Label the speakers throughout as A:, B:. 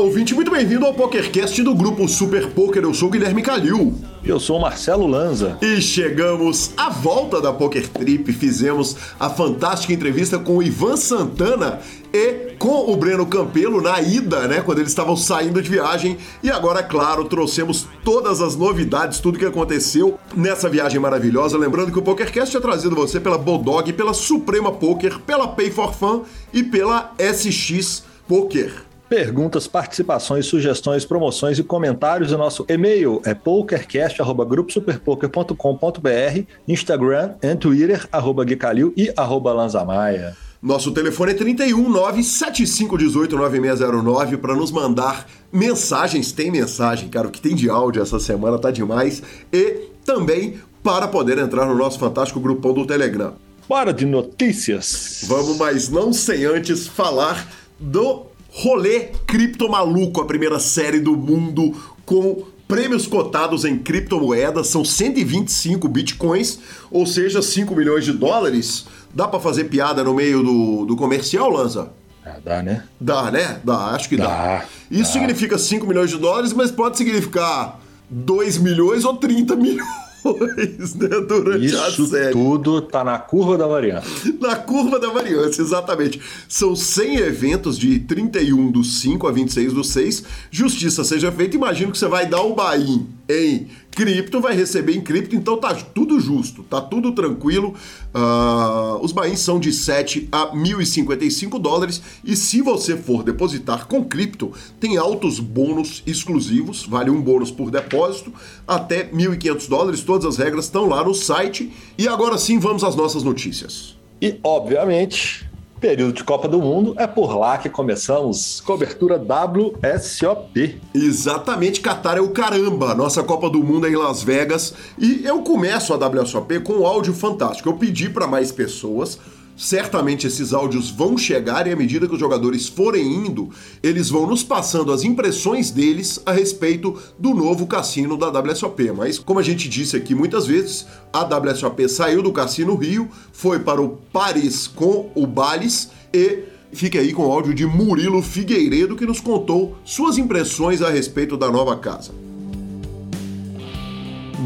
A: ouvinte, muito bem-vindo ao PokerCast do grupo Super Poker. Eu sou o Guilherme Calil.
B: Eu sou o Marcelo Lanza.
A: E chegamos à volta da Poker Trip. Fizemos a fantástica entrevista com o Ivan Santana e com o Breno Campelo na ida, né, quando eles estavam saindo de viagem. E agora, claro, trouxemos todas as novidades, tudo que aconteceu nessa viagem maravilhosa. Lembrando que o PokerCast é trazido você pela Bulldog, pela Suprema Poker, pela Pay for Fun e pela SX Poker.
B: Perguntas, participações, sugestões, promoções e comentários. O nosso e-mail é pokercast.gruposuperpoker.com.br, Instagram e Twitter, arroba Guicalil e arroba Lanzamaia.
A: Nosso telefone é 31 97518 9609 para nos mandar mensagens. Tem mensagem, cara. O que tem de áudio essa semana tá demais. E também para poder entrar no nosso fantástico grupão do Telegram.
B: Bora de notícias.
A: Vamos, mas não sem antes falar do Rolê Cripto Maluco, a primeira série do mundo com prêmios cotados em criptomoedas, são 125 bitcoins, ou seja, 5 milhões de dólares. Dá para fazer piada no meio do, do comercial, Lanza?
B: Ah, dá, né?
A: Dá, né? Dá, acho que dá. dá. Isso dá. significa 5 milhões de dólares, mas pode significar 2 milhões ou 30 milhões depois, né? Durante
B: Isso
A: a série.
B: tudo tá na curva da variância.
A: Na curva da variância, exatamente. São 100 eventos de 31 do 5 a 26 do 6. Justiça seja feita. Imagino que você vai dar o Bahia em cripto, vai receber em cripto, então tá tudo justo, tá tudo tranquilo. Uh, os bains são de 7 a 1.055 dólares e se você for depositar com cripto, tem altos bônus exclusivos, vale um bônus por depósito, até 1.500 dólares, todas as regras estão lá no site. E agora sim, vamos às nossas notícias.
B: E, obviamente, Período de Copa do Mundo, é por lá que começamos. Cobertura WSOP.
A: Exatamente, Qatar é o caramba. Nossa Copa do Mundo é em Las Vegas. E eu começo a WSOP com um áudio fantástico. Eu pedi para mais pessoas Certamente esses áudios vão chegar e à medida que os jogadores forem indo, eles vão nos passando as impressões deles a respeito do novo cassino da WSOP. Mas, como a gente disse aqui muitas vezes, a WSOP saiu do Cassino Rio, foi para o Paris com o Bales e fique aí com o áudio de Murilo Figueiredo que nos contou suas impressões a respeito da nova casa.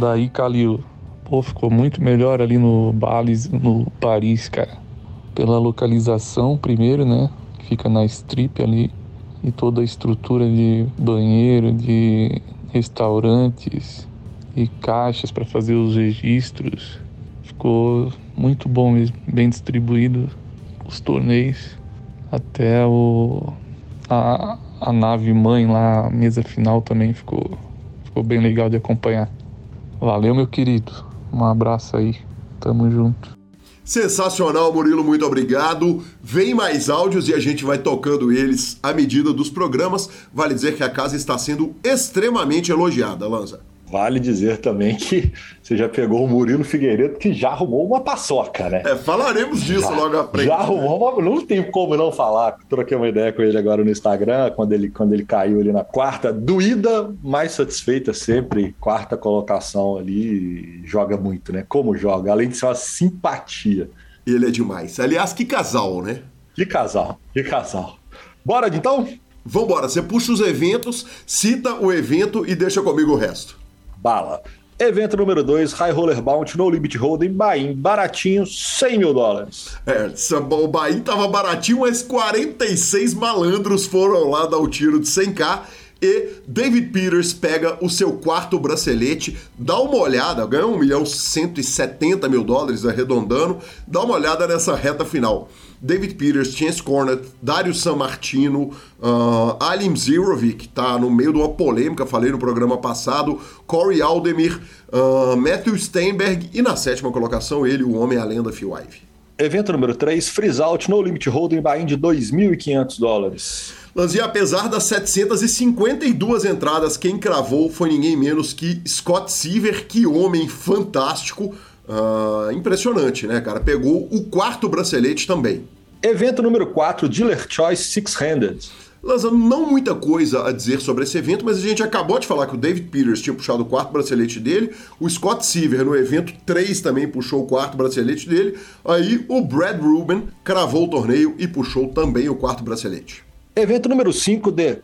C: Daí, Calil, pô, ficou muito melhor ali no Bales, no Paris, cara pela localização primeiro, né? Fica na strip ali e toda a estrutura de banheiro, de restaurantes e caixas para fazer os registros. Ficou muito bom mesmo, bem distribuído os torneios até o a, a nave mãe lá, a mesa final também ficou ficou bem legal de acompanhar. Valeu, meu querido. Um abraço aí. Tamo junto.
A: Sensacional, Murilo, muito obrigado. Vem mais áudios e a gente vai tocando eles à medida dos programas. Vale dizer que a casa está sendo extremamente elogiada, Lanza.
B: Vale dizer também que você já pegou o Murilo Figueiredo, que já arrumou uma paçoca, né?
A: É, falaremos disso
B: já,
A: logo à frente.
B: Já arrumou uma. Não tem como não falar. Troquei uma ideia com ele agora no Instagram, quando ele, quando ele caiu ali na quarta. Doída, mais satisfeita sempre. Quarta colocação ali. Joga muito, né? Como joga? Além de ser uma simpatia.
A: Ele é demais. Aliás, que casal, né?
B: Que casal, que casal. Bora então?
A: Vambora, você puxa os eventos, cita o evento e deixa comigo o resto
B: bala. Evento número 2, High Roller Bounty, No Limit Hold'em, Bahia, baratinho, 100 mil dólares.
A: É, o Bahia tava baratinho, mas 46 malandros foram lá dar o tiro de 100k e David Peters pega o seu quarto bracelete, dá uma olhada, ganha 1 milhão 170 mil dólares arredondando, dá uma olhada nessa reta final. David Peters, Chance Cornett, Dario Sammartino, uh, Alim Zirovic, que está no meio de uma polêmica, falei no programa passado, Corey Aldemir, uh, Matthew Steinberg e na sétima colocação ele, o homem a lenda Phil Ivey.
B: Evento número 3, Freeze Out No Limit Holding buy de 2.500 dólares.
A: Lanzinha, apesar das 752 entradas, quem cravou foi ninguém menos que Scott Seaver, que homem fantástico, uh, impressionante, né, cara? Pegou o quarto bracelete também.
B: Evento número 4, Dealer Choice Six-Handed.
A: Lançando não muita coisa a dizer sobre esse evento, mas a gente acabou de falar que o David Peters tinha puxado o quarto bracelete dele, o Scott Seaver no evento 3 também puxou o quarto bracelete dele, aí o Brad Rubin cravou o torneio e puxou também o quarto bracelete.
B: Evento número 5 de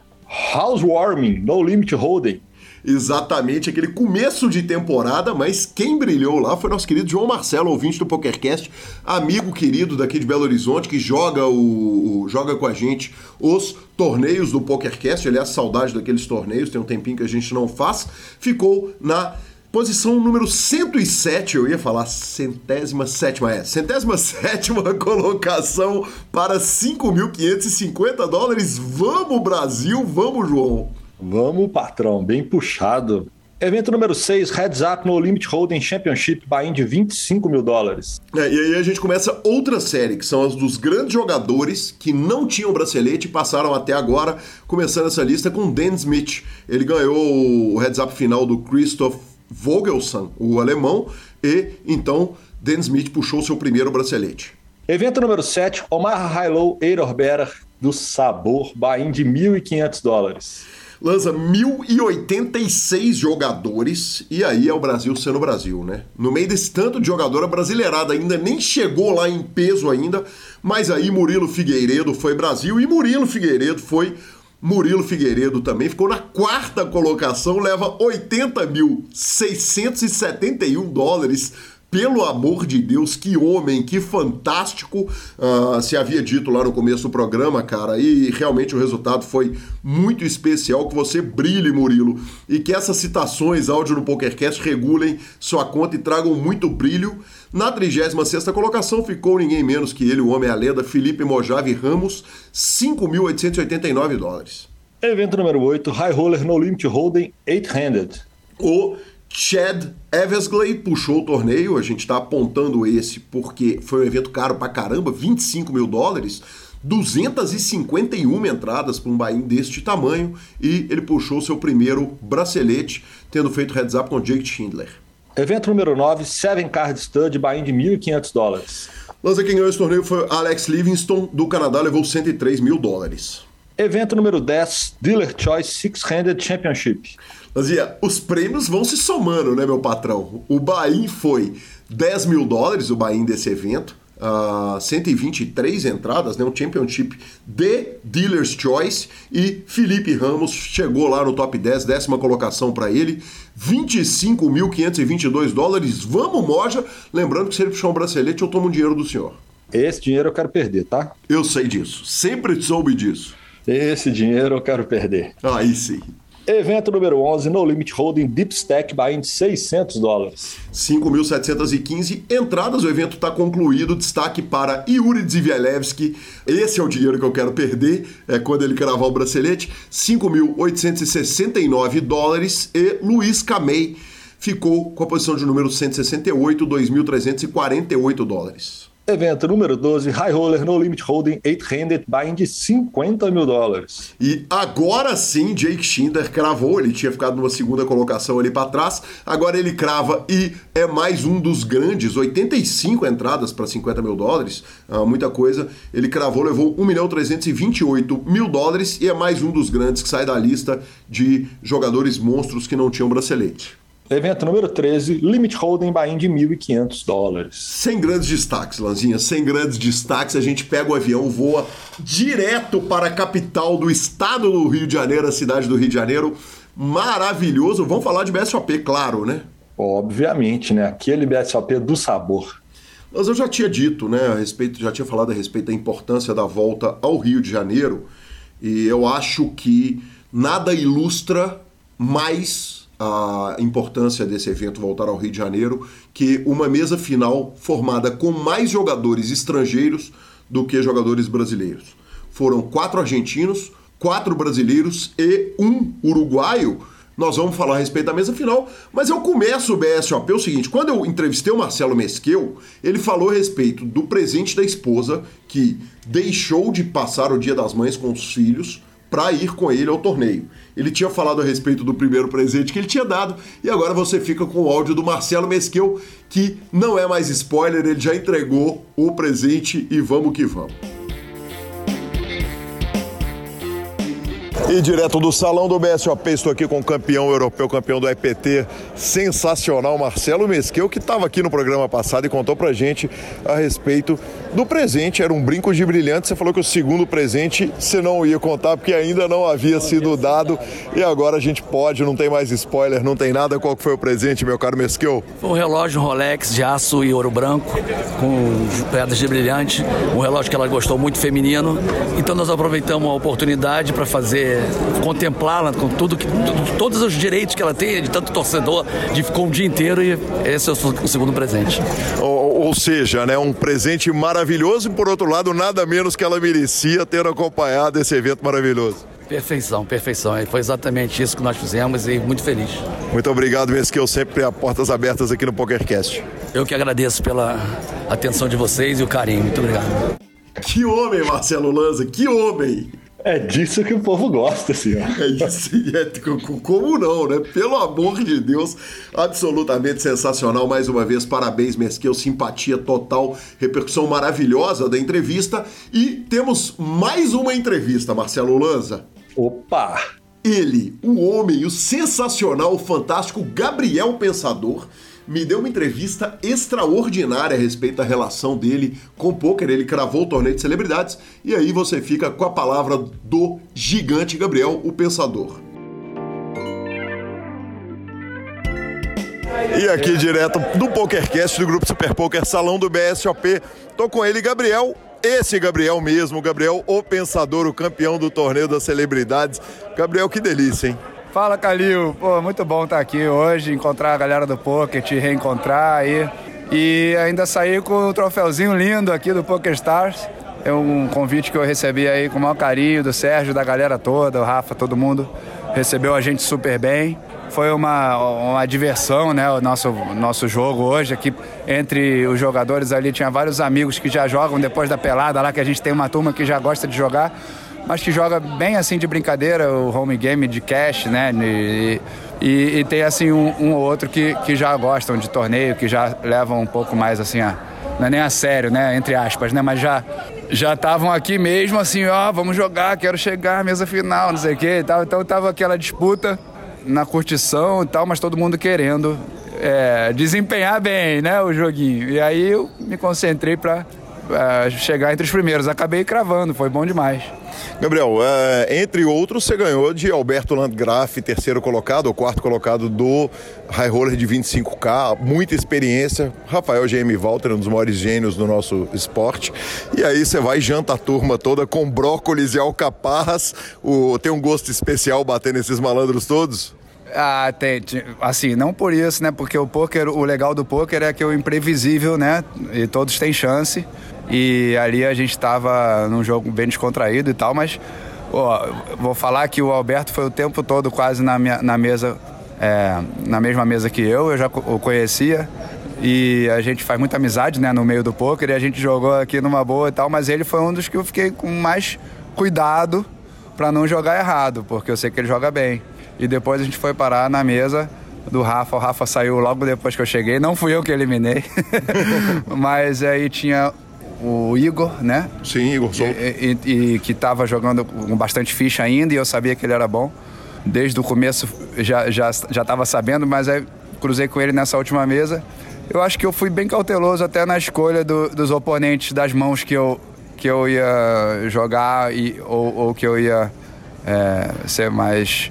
B: Housewarming, No Limit Holding.
A: Exatamente, aquele começo de temporada, mas quem brilhou lá foi nosso querido João Marcelo, ouvinte do PokerCast, amigo querido daqui de Belo Horizonte, que joga o, joga com a gente os torneios do PokerCast, aliás, saudade daqueles torneios, tem um tempinho que a gente não faz, ficou na Posição número 107, eu ia falar centésima sétima, é, centésima sétima colocação para 5.550 dólares. Vamos, Brasil, vamos, João.
B: Vamos, patrão, bem puxado. Evento número 6, Heads Up no Limit Holding Championship, buy de 25 mil dólares.
A: É, e aí a gente começa outra série, que são as dos grandes jogadores que não tinham bracelete e passaram até agora, começando essa lista com Dan Smith. Ele ganhou o Heads Up final do Christoph Vogelsang, o alemão, e então Dan Smith puxou seu primeiro bracelete.
B: Evento número 7, Omar Hilo Eirorberer do Sabor, buy de 1.500 dólares.
A: Lança 1.086 jogadores, e aí é o Brasil sendo Brasil, né? No meio desse tanto de jogadora brasileirada ainda nem chegou lá em peso ainda, mas aí Murilo Figueiredo foi Brasil e Murilo Figueiredo foi Murilo Figueiredo também ficou na quarta colocação, leva 80.671 dólares. Pelo amor de Deus, que homem, que fantástico. Uh, se havia dito lá no começo do programa, cara, e realmente o resultado foi muito especial. Que você brilhe, Murilo, e que essas citações, áudio no PokerCast, regulem sua conta e tragam muito brilho. Na 36 colocação ficou ninguém menos que ele, o homem a lenda, Felipe Mojave Ramos, 5.889 dólares.
B: Evento número 8, High Roller No Limit Holding 8-Handed.
A: O Chad Eversley puxou o torneio, a gente está apontando esse porque foi um evento caro pra caramba, 25 mil dólares, 251 entradas para um buy deste tamanho e ele puxou seu primeiro bracelete, tendo feito heads up com Jake Schindler.
B: Evento número 9, Seven Card Stud, buy de 1.500 dólares.
A: Lança quem ganhou esse torneio foi Alex Livingston, do Canadá, levou 103 mil dólares.
B: Evento número 10, Dealer Choice Six-Handed Championship.
A: Lanzinha, os prêmios vão se somando, né, meu patrão? O Bahia foi 10 mil dólares, o Bahia desse evento uh, 123 entradas, né, um championship de Dealer's Choice e Felipe Ramos chegou lá no top 10, décima colocação para ele, 25.522 dólares. Vamos, Moja! Lembrando que se ele puxar um bracelete, eu tomo o dinheiro do senhor.
B: Esse dinheiro eu quero perder, tá?
A: Eu sei disso, sempre soube disso.
B: Esse dinheiro eu quero perder.
A: Aí sim.
B: Evento número 11, No Limit Holding Deep Stack buying de 600 dólares.
A: 5.715 entradas, o evento está concluído. Destaque para Yuri Zivielewski. Esse é o dinheiro que eu quero perder é quando ele cravar o bracelete. 5.869 dólares. E Luiz Camei ficou com a posição de número 168, 2.348 dólares.
B: Evento número 12, High Roller No Limit Holding 8-Handed buying de 50 mil dólares.
A: E agora sim, Jake Schindler cravou, ele tinha ficado numa segunda colocação ali para trás, agora ele crava e é mais um dos grandes, 85 entradas para 50 mil dólares, ah, muita coisa. Ele cravou, levou 1 milhão 328 mil dólares e é mais um dos grandes que sai da lista de jogadores monstros que não tinham bracelete.
B: Evento número 13, Limit Holding buy de 1.500 dólares.
A: Sem grandes destaques, Lanzinha, sem grandes destaques, a gente pega o avião, voa direto para a capital do estado do Rio de Janeiro, a cidade do Rio de Janeiro. Maravilhoso. Vamos falar de BSOP, claro, né?
B: Obviamente, né? Aquele BSOP do sabor.
A: Mas eu já tinha dito, né, a respeito, já tinha falado a respeito da importância da volta ao Rio de Janeiro, e eu acho que nada ilustra mais a importância desse evento voltar ao Rio de Janeiro, que uma mesa final formada com mais jogadores estrangeiros do que jogadores brasileiros. Foram quatro argentinos, quatro brasileiros e um uruguaio. Nós vamos falar a respeito da mesa final, mas eu começo o BSOP é o seguinte: quando eu entrevistei o Marcelo Mesqueu, ele falou a respeito do presente da esposa que deixou de passar o Dia das Mães com os filhos para ir com ele ao torneio. Ele tinha falado a respeito do primeiro presente que ele tinha dado, e agora você fica com o áudio do Marcelo Mesqueu, que não é mais spoiler, ele já entregou o presente e vamos que vamos. E direto do salão do BSOP, estou aqui com o campeão europeu, campeão do EPT, sensacional, Marcelo Mesqueu, que estava aqui no programa passado e contou pra gente a respeito do presente. Era um brinco de brilhante. Você falou que o segundo presente você não ia contar porque ainda não havia sido dado. E agora a gente pode, não tem mais spoiler, não tem nada. Qual foi o presente, meu caro Mesqueu?
D: Foi um relógio Rolex de aço e ouro branco, com pedras de brilhante. Um relógio que ela gostou muito feminino. Então nós aproveitamos a oportunidade para fazer contemplá-la com tudo que todos os direitos que ela tem de tanto torcedor, de ficou um dia inteiro e esse é o segundo presente.
A: Ou, ou seja, né, um presente maravilhoso e por outro lado nada menos que ela merecia ter acompanhado esse evento maravilhoso.
D: Perfeição, perfeição. Foi exatamente isso que nós fizemos e muito feliz.
A: Muito obrigado, mesmo que eu sempre a portas abertas aqui no PokerCast.
D: Eu que agradeço pela atenção de vocês e o carinho. Muito obrigado.
A: Que homem, Marcelo Lanza, que homem!
B: É disso que o povo gosta, senhor.
A: É isso, é, como não, né? Pelo amor de Deus, absolutamente sensacional. Mais uma vez, parabéns, Mesquil, simpatia total, repercussão maravilhosa da entrevista. E temos mais uma entrevista, Marcelo Lanza.
B: Opa!
A: Ele, o homem, o sensacional, o fantástico Gabriel Pensador me deu uma entrevista extraordinária a respeito da relação dele com o poker. Ele cravou o torneio de celebridades e aí você fica com a palavra do gigante Gabriel, o pensador. E aqui direto do PokerCast do Grupo Super Poker Salão do BSOP, tô com ele, Gabriel, esse Gabriel mesmo, Gabriel, o pensador, o campeão do torneio das celebridades. Gabriel, que delícia, hein?
E: Fala, Calil. Pô, muito bom estar aqui hoje, encontrar a galera do poker, te reencontrar aí. E ainda sair com o troféuzinho lindo aqui do Poker Stars. É um convite que eu recebi aí com o maior carinho do Sérgio, da galera toda, o Rafa, todo mundo recebeu a gente super bem. Foi uma, uma diversão, né? O nosso, nosso jogo hoje aqui. Entre os jogadores ali, tinha vários amigos que já jogam depois da pelada lá, que a gente tem uma turma que já gosta de jogar mas que joga bem assim de brincadeira, o home game de cash, né? E, e, e tem assim um, um, ou outro que, que já gostam de torneio, que já levam um pouco mais assim a. Não é nem a sério, né? Entre aspas, né? Mas já já estavam aqui mesmo assim, ó, vamos jogar, quero chegar mesa final, não sei o que e tal. Então tava aquela disputa na curtição e tal, mas todo mundo querendo é, desempenhar bem, né, o joguinho. E aí eu me concentrei para chegar entre os primeiros. Acabei cravando, foi bom demais.
A: Gabriel, é, entre outros, você ganhou de Alberto Landgraf, terceiro colocado, ou quarto colocado do High Roller de 25K, muita experiência. Rafael GM Walter, um dos maiores gênios do nosso esporte. E aí você vai e janta a turma toda com brócolis e alcaparras. O, tem um gosto especial bater nesses malandros todos?
E: Ah, tem, assim, não por isso, né? Porque o poker, o legal do poker é que é o imprevisível, né? E todos têm chance. E ali a gente estava num jogo bem descontraído e tal, mas ó, vou falar que o Alberto foi o tempo todo quase na, minha, na mesa, é, na mesma mesa que eu, eu já o conhecia. E a gente faz muita amizade, né, no meio do poker, e a gente jogou aqui numa boa e tal, mas ele foi um dos que eu fiquei com mais cuidado para não jogar errado, porque eu sei que ele joga bem. E depois a gente foi parar na mesa do Rafa. O Rafa saiu logo depois que eu cheguei. Não fui eu que eliminei. Mas aí tinha o Igor, né?
A: Sim, Igor Souto.
E: E, e, e, que estava jogando com bastante ficha ainda e eu sabia que ele era bom. Desde o começo já já já estava sabendo, mas aí cruzei com ele nessa última mesa. Eu acho que eu fui bem cauteloso até na escolha do, dos oponentes, das mãos que eu, que eu ia jogar e, ou, ou que eu ia é, ser mais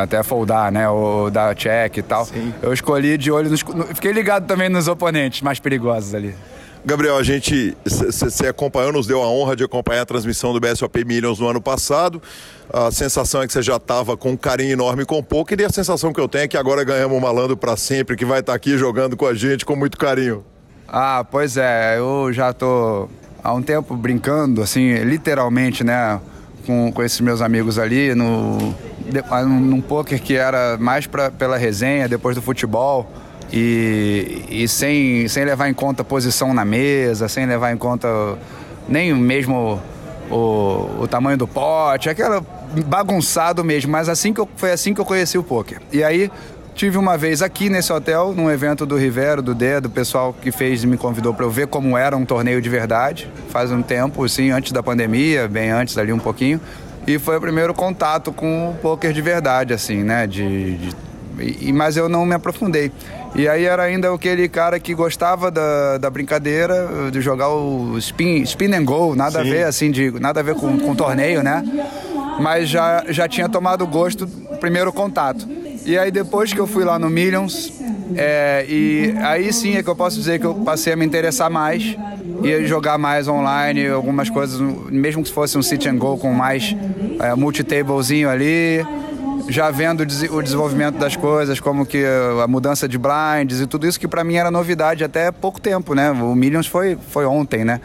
E: até foldar, né? Ou dar check e tal. Sim. Eu escolhi de olho nos. Fiquei ligado também nos oponentes mais perigosos ali.
A: Gabriel, a gente, você acompanhou, nos deu a honra de acompanhar a transmissão do BSOP Millions no ano passado. A sensação é que você já estava com um carinho enorme com o poker e a sensação que eu tenho é que agora ganhamos um malandro para sempre, que vai estar tá aqui jogando com a gente com muito carinho.
E: Ah, pois é, eu já tô há um tempo brincando, assim, literalmente, né, com, com esses meus amigos ali, no, num poker que era mais pra, pela resenha, depois do futebol. E, e sem, sem levar em conta a posição na mesa, sem levar em conta nem mesmo o, o tamanho do pote, aquela bagunçado mesmo, mas assim que eu, foi assim que eu conheci o poker. E aí tive uma vez aqui nesse hotel, num evento do Rivero, do Dedo, o pessoal que fez me convidou para eu ver como era um torneio de verdade, faz um tempo, assim, antes da pandemia, bem antes ali um pouquinho. E foi o primeiro contato com o poker de verdade, assim, né? De, de e, mas eu não me aprofundei. E aí era ainda aquele cara que gostava da, da brincadeira, de jogar o spin, spin and go, nada Sim. a ver, assim, de, nada a ver com, com torneio, né? Mas já, já tinha tomado gosto, primeiro contato. E aí depois que eu fui lá no Millions, é, e aí sim é que eu posso dizer que eu passei a me interessar mais e jogar mais online, algumas coisas, mesmo que fosse um sit and go com mais é, multi-tablezinho ali, já vendo o desenvolvimento das coisas, como que a mudança de blinds e tudo isso que para mim era novidade até pouco tempo, né? O Millions foi, foi ontem, né?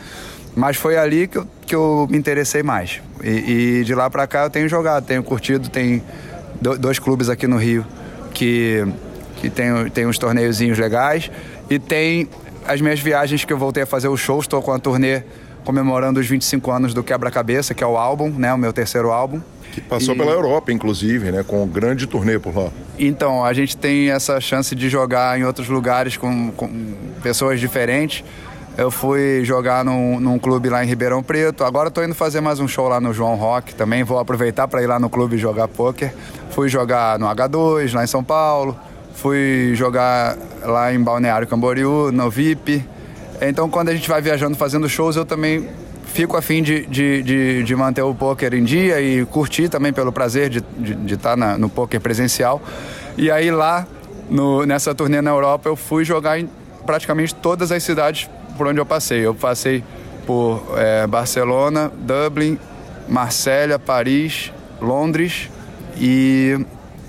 E: Mas foi ali que eu, que eu me interessei mais. E, e de lá para cá eu tenho jogado, tenho curtido, tem dois clubes aqui no Rio que, que tem, tem uns torneiozinhos legais e tem as minhas viagens que eu voltei a fazer os shows, estou com a turnê comemorando os 25 anos do Quebra-Cabeça, que é o álbum, né, o meu terceiro álbum.
A: Que passou e... pela Europa, inclusive, né? Com um grande turnê por lá.
E: Então, a gente tem essa chance de jogar em outros lugares com, com pessoas diferentes. Eu fui jogar num, num, clube lá em Ribeirão Preto. Agora estou indo fazer mais um show lá no João Rock também. Vou aproveitar para ir lá no clube jogar poker. Fui jogar no H2, lá em São Paulo. Fui jogar lá em Balneário Camboriú, no VIP. Então, quando a gente vai viajando fazendo shows, eu também fico afim de, de, de, de, manter o poker em dia e curtir também pelo prazer de, de, de estar na, no poker presencial. E aí lá, no, nessa turnê na Europa, eu fui jogar em praticamente todas as cidades por onde eu passei. Eu passei por é, Barcelona, Dublin, Marsella, Paris, Londres e,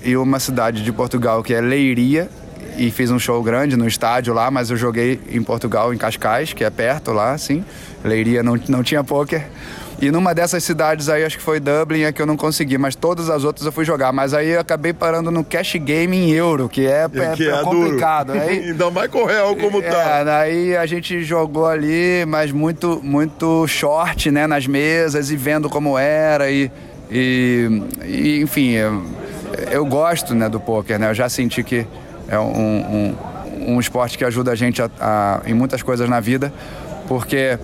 E: e uma cidade de Portugal que é Leiria, e fiz um show grande no estádio lá, mas eu joguei em Portugal, em Cascais, que é perto lá, assim. Leiria não, não tinha poker. E numa dessas cidades aí, acho que foi Dublin, é que eu não consegui, mas todas as outras eu fui jogar. Mas aí eu acabei parando no cash game em euro, que é, é, que é, é complicado.
A: Aí, Ainda mais com o real como
E: é,
A: tá.
E: Aí a gente jogou ali, mas muito, muito short, né, nas mesas e vendo como era. E, e, e enfim, eu, eu gosto né, do poker, né? Eu já senti que é um, um, um esporte que ajuda a gente a, a, em muitas coisas na vida, porque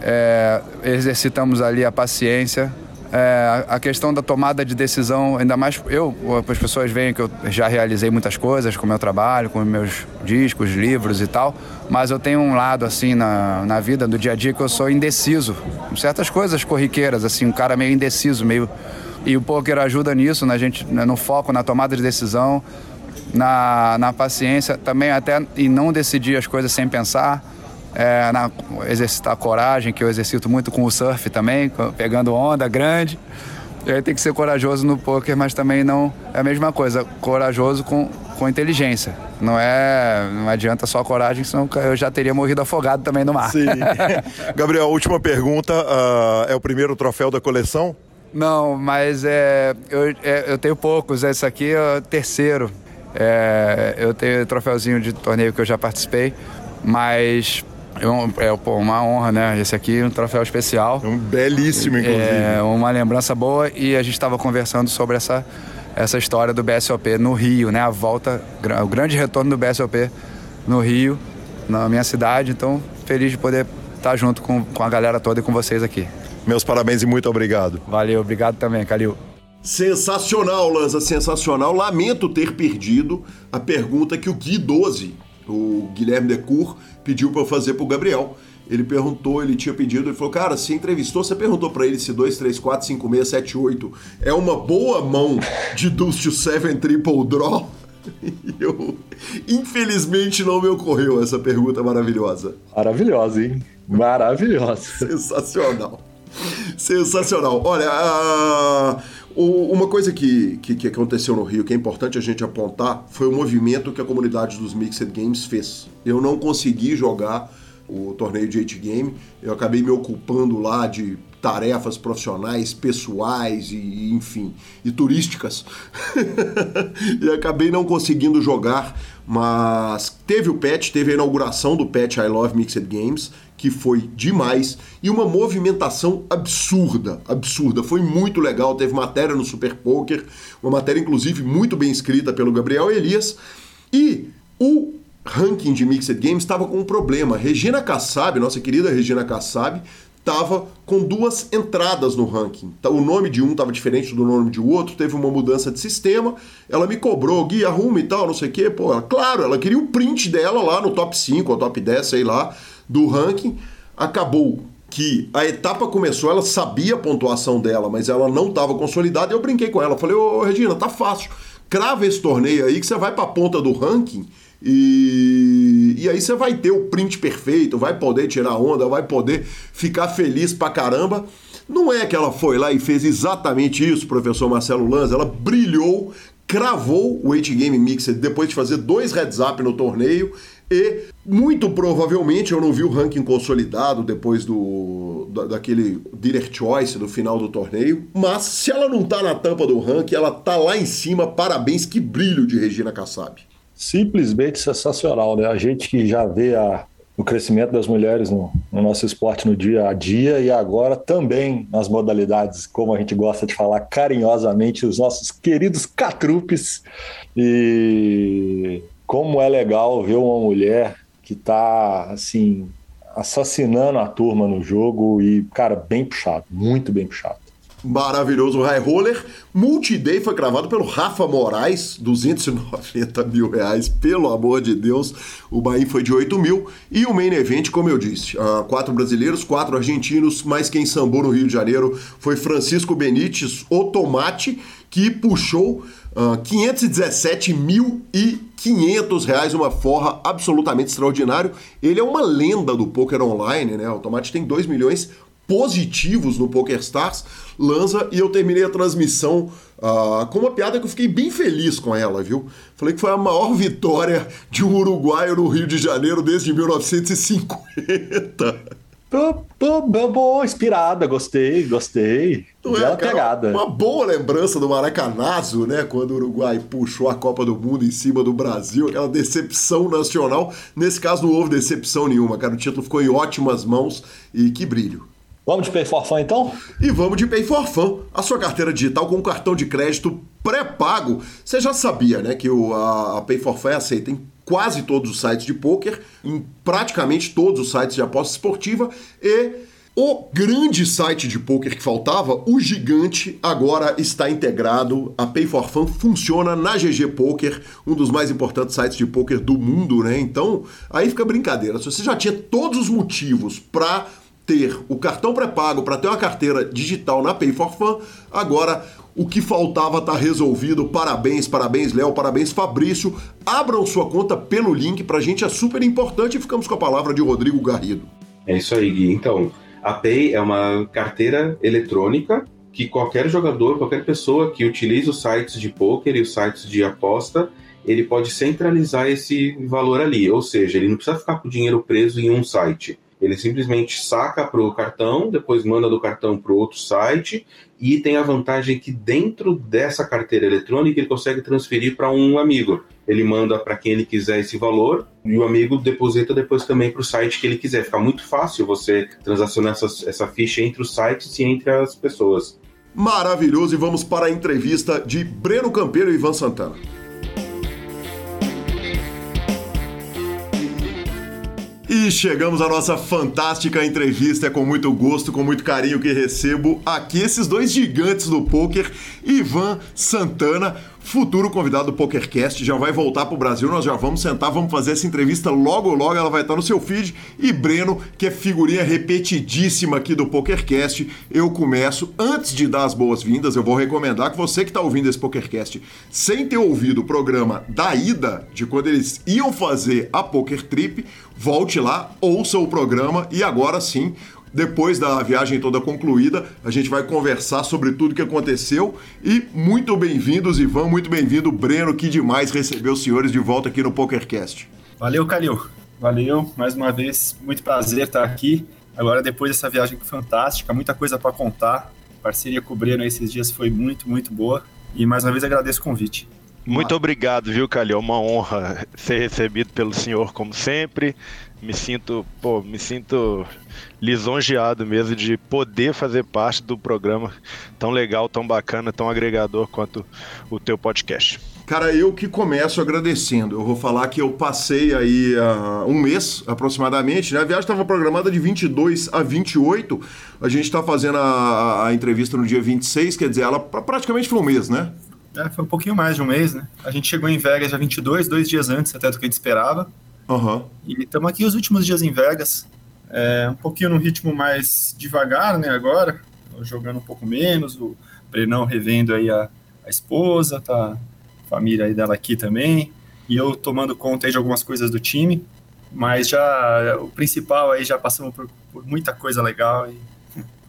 E: é, exercitamos ali a paciência, é, a questão da tomada de decisão, ainda mais eu, as pessoas veem que eu já realizei muitas coisas com o meu trabalho, com meus discos, livros e tal, mas eu tenho um lado assim na, na vida, do dia a dia, que eu sou indeciso. Certas coisas corriqueiras, assim, um cara meio indeciso, meio. E o poker ajuda nisso, na gente, no foco, na tomada de decisão na, na paciência, também até em não decidir as coisas sem pensar, é, na, exercitar coragem, que eu exercito muito com o surf também, pegando onda grande. E aí tem que ser corajoso no poker, mas também não é a mesma coisa, corajoso com, com inteligência. Não é, não adianta só coragem, senão eu já teria morrido afogado também no mar.
A: Sim. Gabriel, última pergunta, uh, é o primeiro troféu da coleção?
E: Não, mas é, eu, é, eu tenho poucos. Esse aqui é o terceiro. É, eu tenho troféuzinho de torneio que eu já participei, mas é, é pô, uma honra, né? Esse aqui é um troféu especial.
A: É um belíssimo, inclusive.
E: É uma lembrança boa e a gente estava conversando sobre essa, essa história do BSOP no Rio, né? A volta, o grande retorno do BSOP no Rio, na minha cidade. Então, feliz de poder estar junto com, com a galera toda e com vocês aqui.
A: Meus parabéns e muito obrigado.
E: Valeu, obrigado também, Calil.
A: Sensacional, Lanza, sensacional. Lamento ter perdido a pergunta que o Gui 12, o Guilherme Decour, pediu para eu fazer para o Gabriel. Ele perguntou, ele tinha pedido, ele falou: Cara, se entrevistou, você perguntou para ele se 2, 3, 4, 5, 6, 7, 8 é uma boa mão de to 7 Triple Draw? E eu, infelizmente, não me ocorreu essa pergunta maravilhosa.
B: Maravilhosa, hein? Maravilhosa.
A: Sensacional. Sensacional. Olha, uh, uma coisa que, que, que, aconteceu no Rio, que é importante a gente apontar, foi o movimento que a comunidade dos Mixed Games fez. Eu não consegui jogar o torneio de 8 Game, eu acabei me ocupando lá de tarefas profissionais, pessoais e enfim, e turísticas. e acabei não conseguindo jogar, mas teve o patch, teve a inauguração do patch I Love Mixed Games que foi demais e uma movimentação absurda, absurda. Foi muito legal, teve matéria no Super Poker, uma matéria inclusive muito bem escrita pelo Gabriel Elias. E o ranking de Mixed Games estava com um problema. Regina Kassab, nossa querida Regina Kassab, estava com duas entradas no ranking. Tá, o nome de um estava diferente do nome de outro, teve uma mudança de sistema. Ela me cobrou, Gui, arruma e tal, não sei o quê. Pô, ela, claro, ela queria o print dela lá no top 5 ou top 10, sei lá, do ranking. Acabou que a etapa começou, ela sabia a pontuação dela, mas ela não estava consolidada. Eu brinquei com ela, falei: Ô Regina, tá fácil. Crava esse torneio aí que você vai para a ponta do ranking e, e aí você vai ter o print perfeito, vai poder tirar onda, vai poder ficar feliz pra caramba. Não é que ela foi lá e fez exatamente isso, professor Marcelo Lanza, ela brilhou, cravou o 8 Game Mixer depois de fazer dois heads up no torneio e muito provavelmente eu não vi o ranking consolidado depois do da, daquele Dealer Choice do final do torneio, mas se ela não tá na tampa do ranking, ela tá lá em cima, parabéns, que brilho de Regina Kassab
B: simplesmente sensacional, né? A gente que já vê a, o crescimento das mulheres no, no, nosso esporte no dia a dia e agora também nas modalidades, como a gente gosta de falar carinhosamente, os nossos queridos catrupes. E como é legal ver uma mulher que está assim assassinando a turma no jogo e, cara, bem puxado, muito bem puxado
A: maravilhoso High Roller. Multiday foi cravado pelo Rafa Moraes, 290 mil reais, pelo amor de Deus. O Bahia foi de 8 mil. E o Main Event, como eu disse, uh, quatro brasileiros, quatro argentinos, mas quem sambou no Rio de Janeiro foi Francisco Benites, o Tomate, que puxou uh, ah, 517.500 reais, uma forra absolutamente extraordinário. Ele é uma lenda do poker online, né? O Tomate tem 2 milhões positivos no PokerStars, lança e eu terminei a transmissão uh, com uma piada que eu fiquei bem feliz com ela, viu? Falei que foi a maior vitória de um uruguaio no Rio de Janeiro desde 1950.
B: Tô, tô, boa, inspirada, gostei, gostei.
A: Não é, pegada. Uma boa lembrança do Maracanazo, né? Quando o Uruguai puxou a Copa do Mundo em cima do Brasil, aquela decepção nacional. Nesse caso não houve decepção nenhuma, cara. O título ficou em ótimas mãos e que brilho.
B: Vamos de Pay for Fun então?
A: E vamos de Pay for Fun, a sua carteira digital com cartão de crédito pré-pago. Você já sabia, né, que o, a, a Pay for Fun é aceita em quase todos os sites de poker, em praticamente todos os sites de aposta esportiva e o grande site de poker que faltava, o gigante, agora está integrado. A Pay for Fun funciona na GG Poker, um dos mais importantes sites de poker do mundo, né? Então, aí fica brincadeira. Se você já tinha todos os motivos para ter o cartão pré-pago, para ter uma carteira digital na Pay for Fun, agora o que faltava está resolvido. Parabéns, parabéns, Léo, parabéns, Fabrício. Abram sua conta pelo link, para a gente é super importante e ficamos com a palavra de Rodrigo Garrido.
F: É isso aí, Gui. Então, a Pay é uma carteira eletrônica que qualquer jogador, qualquer pessoa que utilize os sites de poker e os sites de aposta, ele pode centralizar esse valor ali. Ou seja, ele não precisa ficar com o dinheiro preso em um site ele simplesmente saca para o cartão, depois manda do cartão para outro site e tem a vantagem que dentro dessa carteira eletrônica ele consegue transferir para um amigo. Ele manda para quem ele quiser esse valor e o amigo deposita depois também para o site que ele quiser. Fica muito fácil você transacionar essa, essa ficha entre os sites e entre as pessoas.
A: Maravilhoso! E vamos para a entrevista de Breno Campeiro e Ivan Santana. E chegamos à nossa fantástica entrevista. É com muito gosto, com muito carinho que recebo aqui esses dois gigantes do poker, Ivan Santana futuro convidado do PokerCast, já vai voltar para o Brasil, nós já vamos sentar, vamos fazer essa entrevista logo, logo, ela vai estar no seu feed. E Breno, que é figurinha repetidíssima aqui do PokerCast, eu começo, antes de dar as boas-vindas, eu vou recomendar que você que está ouvindo esse PokerCast, sem ter ouvido o programa da ida, de quando eles iam fazer a Poker Trip, volte lá, ouça o programa e agora sim depois da viagem toda concluída, a gente vai conversar sobre tudo que aconteceu. E muito bem-vindos, Ivan, muito bem-vindo, Breno, que demais receber os senhores de volta aqui no PokerCast.
G: Valeu, Calil. Valeu, mais uma vez, muito prazer estar aqui. Agora, depois dessa viagem fantástica, muita coisa para contar. A parceria com o Breno esses dias foi muito, muito boa. E mais uma vez agradeço o convite.
H: Muito obrigado, viu, Calil? É uma honra ser recebido pelo senhor, como sempre me sinto, pô, me sinto lisonjeado mesmo de poder fazer parte do programa tão legal, tão bacana, tão agregador quanto o teu podcast.
A: Cara, eu que começo agradecendo. Eu vou falar que eu passei aí uh, um mês aproximadamente, né? A viagem estava programada de 22 a 28. A gente está fazendo a, a, entrevista no dia 26, quer dizer, ela praticamente foi um mês, né?
G: É, foi um pouquinho mais de um mês, né? A gente chegou em Vegas dia 22, dois dias antes até do que a gente esperava.
A: Uhum.
G: E estamos aqui os últimos dias em Vegas. É, um pouquinho no ritmo mais devagar, né? Agora, jogando um pouco menos. O Brenão revendo aí a, a esposa, tá família aí dela aqui também, e eu tomando conta aí de algumas coisas do time, mas já o principal aí já passamos por, por muita coisa legal e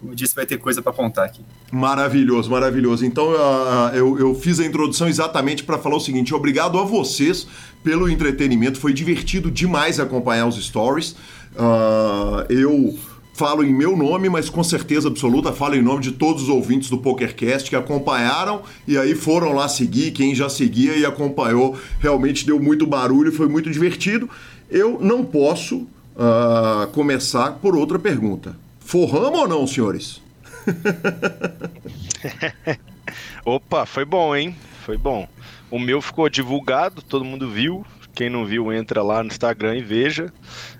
G: como eu disse, vai ter coisa para contar aqui.
A: Maravilhoso, maravilhoso. Então uh, eu, eu fiz a introdução exatamente para falar o seguinte: obrigado a vocês pelo entretenimento, foi divertido demais acompanhar os stories. Uh, eu falo em meu nome, mas com certeza absoluta falo em nome de todos os ouvintes do PokerCast que acompanharam e aí foram lá seguir. Quem já seguia e acompanhou realmente deu muito barulho, foi muito divertido. Eu não posso uh, começar por outra pergunta. Forramos ou não, senhores?
H: Opa, foi bom, hein? Foi bom. O meu ficou divulgado, todo mundo viu. Quem não viu, entra lá no Instagram e veja.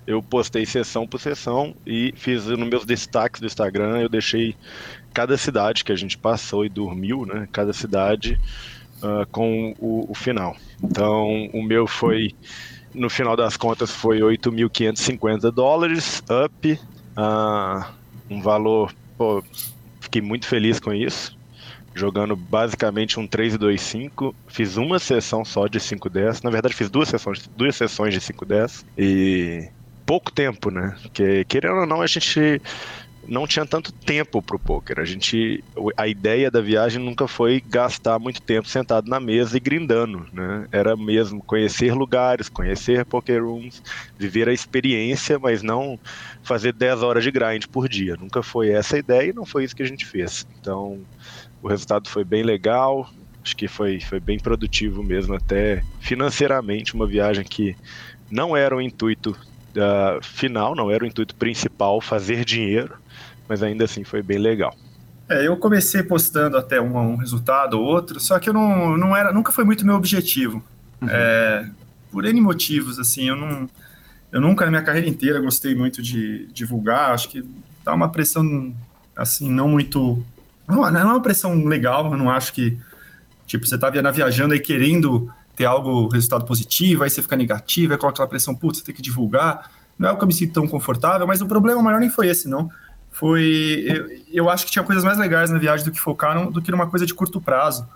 H: Eu postei sessão por sessão e fiz nos meus destaques do Instagram, eu deixei cada cidade que a gente passou e dormiu, né? Cada cidade uh, com o, o, final. Então, o meu foi, no final das contas, foi 8.550 dólares, up, uh, um valor, pô, fiquei muito feliz com isso jogando basicamente um 3-2-5. Fiz uma sessão só de 5-10. Na verdade, fiz duas sessões, duas sessões de 5-10. E pouco tempo, né? Porque, querendo ou não, a gente não tinha tanto tempo pro poker. A gente, a ideia da viagem nunca foi gastar muito tempo sentado na mesa e grindando, né? Era mesmo conhecer lugares, conhecer poker rooms, viver a experiência, mas não fazer 10 horas de grind por dia. Nunca foi essa a ideia e não foi isso que a gente fez. Então, o resultado foi bem legal. Acho que foi, foi bem produtivo mesmo, até financeiramente, uma viagem que não era o intuito uh, final, não era o intuito principal fazer dinheiro, mas ainda assim foi bem legal.
G: É, eu comecei postando até um, um resultado ou outro, só que eu não, não era, nunca foi muito meu objetivo. Uhum. É, por N motivos, assim, eu não, eu nunca na minha carreira inteira gostei muito de divulgar, acho que dá uma pressão, assim, não muito não, não é uma pressão legal, eu não acho que, tipo, você tá viajando e querendo ter algo, resultado positivo, aí você fica negativo, aí coloca aquela pressão, putz, você tem que divulgar. Não é o que eu me sinto tão confortável, mas o problema maior nem foi esse, não. Foi. Eu, eu acho que tinha coisas mais legais na viagem do que focar do que numa coisa de curto prazo.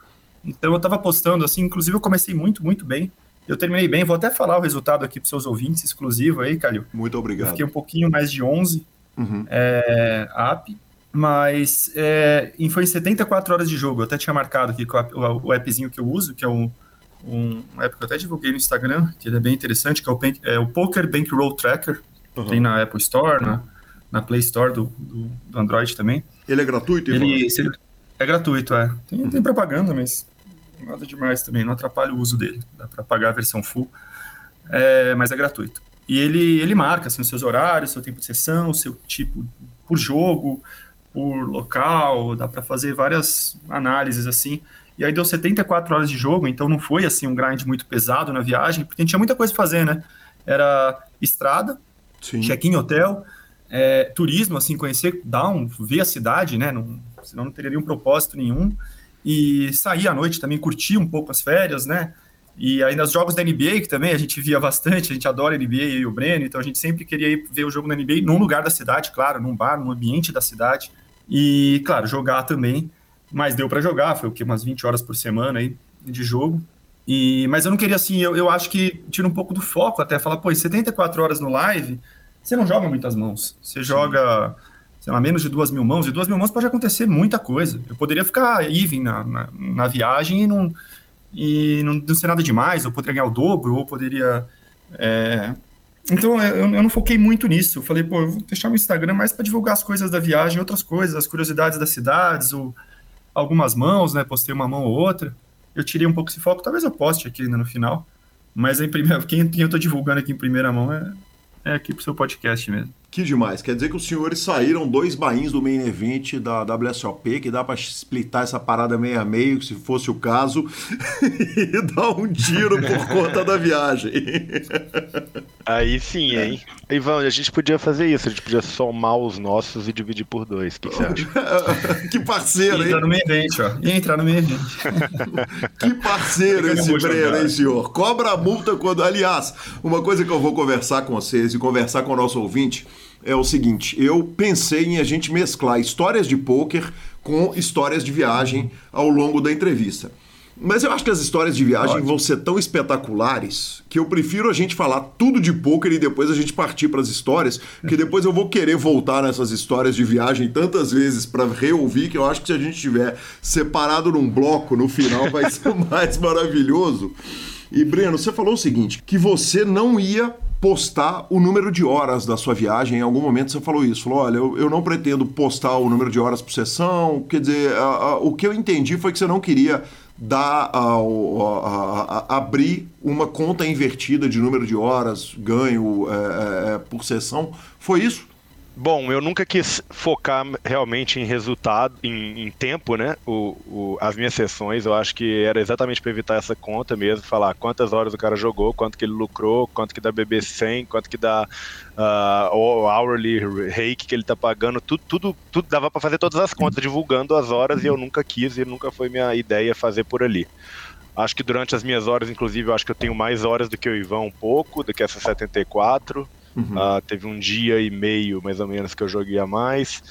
G: Então eu tava postando, assim, inclusive eu comecei muito, muito bem. Eu terminei bem, vou até falar o resultado aqui para seus ouvintes, exclusivo aí, Calil.
A: Muito obrigado. Eu
G: fiquei um pouquinho mais de 11 uhum. é, app. Mas é, foi em 74 horas de jogo. Eu até tinha marcado aqui o, o appzinho que eu uso, que é um, um, app que eu até divulguei no Instagram, que ele é bem interessante, que é o, é o Poker Bankroll Tracker. Uhum. Tem na Apple Store, na, na Play Store do, do, Android também.
A: Ele é gratuito?
G: Ele, ele é gratuito, é. Tem, uhum. tem propaganda, mas nada demais também, não atrapalha o uso dele. Dá para pagar a versão full, é, mas é gratuito. E ele, ele marca assim, os seus horários, seu tempo de sessão, seu tipo por jogo, por local, dá para fazer várias análises assim. E aí deu 74 horas de jogo, então não foi assim um grind muito pesado na viagem, porque a gente tinha muita coisa para fazer, né? Era estrada, check-in hotel, é, turismo, assim, conhecer, down, ver a cidade, né? Não, senão não teria nenhum propósito nenhum. E sair à noite também, curtir um pouco as férias, né? E aí nos jogos da NBA, que também a gente via bastante, a gente adora NBA e o Breno, então a gente sempre queria ir ver o jogo da NBA num lugar da cidade, claro, num bar, num ambiente da cidade. E, claro, jogar também, mas deu para jogar, foi o que? Umas 20 horas por semana aí de jogo. E, mas eu não queria assim, eu, eu acho que tira um pouco do foco até, falar, pô, 74 horas no live, você não joga muitas mãos. Você Sim. joga, sei lá, menos de duas mil mãos, e duas mil mãos pode acontecer muita coisa. Eu poderia ficar even na, na, na viagem e não e não, não ser nada demais, eu poderia ganhar o dobro, ou poderia. É... Então eu, eu, não foquei muito nisso. Eu falei, pô, eu vou deixar meu Instagram mais para divulgar as coisas da viagem, outras coisas, as curiosidades das cidades, ou algumas mãos, né? Postei uma mão ou outra. Eu tirei um pouco esse foco, talvez eu poste aqui ainda no final. Mas em primeira, quem, quem eu estou divulgando aqui em primeira mão é, é aqui pro seu podcast mesmo.
A: Que demais. Quer dizer que os senhores saíram dois bains do main event da WSOP, que dá pra splitar essa parada meio a meio, se fosse o caso, e dar um tiro por conta da viagem.
H: Aí sim, hein? Ivan, a gente podia fazer isso, a gente podia somar os nossos e dividir por dois. O que, que você acha?
A: que parceiro, hein?
G: entrar no meio evento, ó. E entrar no meio evento.
A: Que parceiro
G: Fica
A: esse Breno, hein, senhor? Cobra a multa quando. Aliás, uma coisa que eu vou conversar com vocês e conversar com o nosso ouvinte é o seguinte: eu pensei em a gente mesclar histórias de pôquer com histórias de viagem ao longo da entrevista. Mas eu acho que as histórias de viagem
G: Ótimo.
A: vão ser tão espetaculares que eu prefiro a gente falar tudo de pôquer e depois a gente partir para as histórias, porque depois eu vou querer voltar nessas histórias de viagem tantas vezes para reouvir que eu acho que se a gente tiver separado num bloco no final vai ser mais maravilhoso. E Breno, você falou o seguinte, que você não ia postar o número de horas da sua viagem. Em algum momento você falou isso. Falou, olha, eu, eu não pretendo postar o número de horas por sessão. Quer dizer, a- a- o que eu entendi foi que você não queria dar a- a- abrir uma conta invertida de número de horas ganho é, é, é, por sessão. Foi isso?
H: Bom, eu nunca quis focar realmente em resultado, em, em tempo, né? O, o- as minhas sessões, eu acho que era exatamente para evitar essa conta mesmo, falar quantas horas o cara jogou, quanto que ele lucrou, quanto que dá BB 100, quanto que dá ah, o hourly rake que ele tá pagando, tudo, tudo, tudo dava para fazer todas as contas, divulgando as horas e eu nunca quis e nunca foi minha ideia fazer por ali. Acho que durante as minhas horas, inclusive, eu acho que eu tenho mais horas do que o Ivan um pouco, do que essas 74. Ah, teve um dia e meio, mais ou menos, que eu joguei a mais.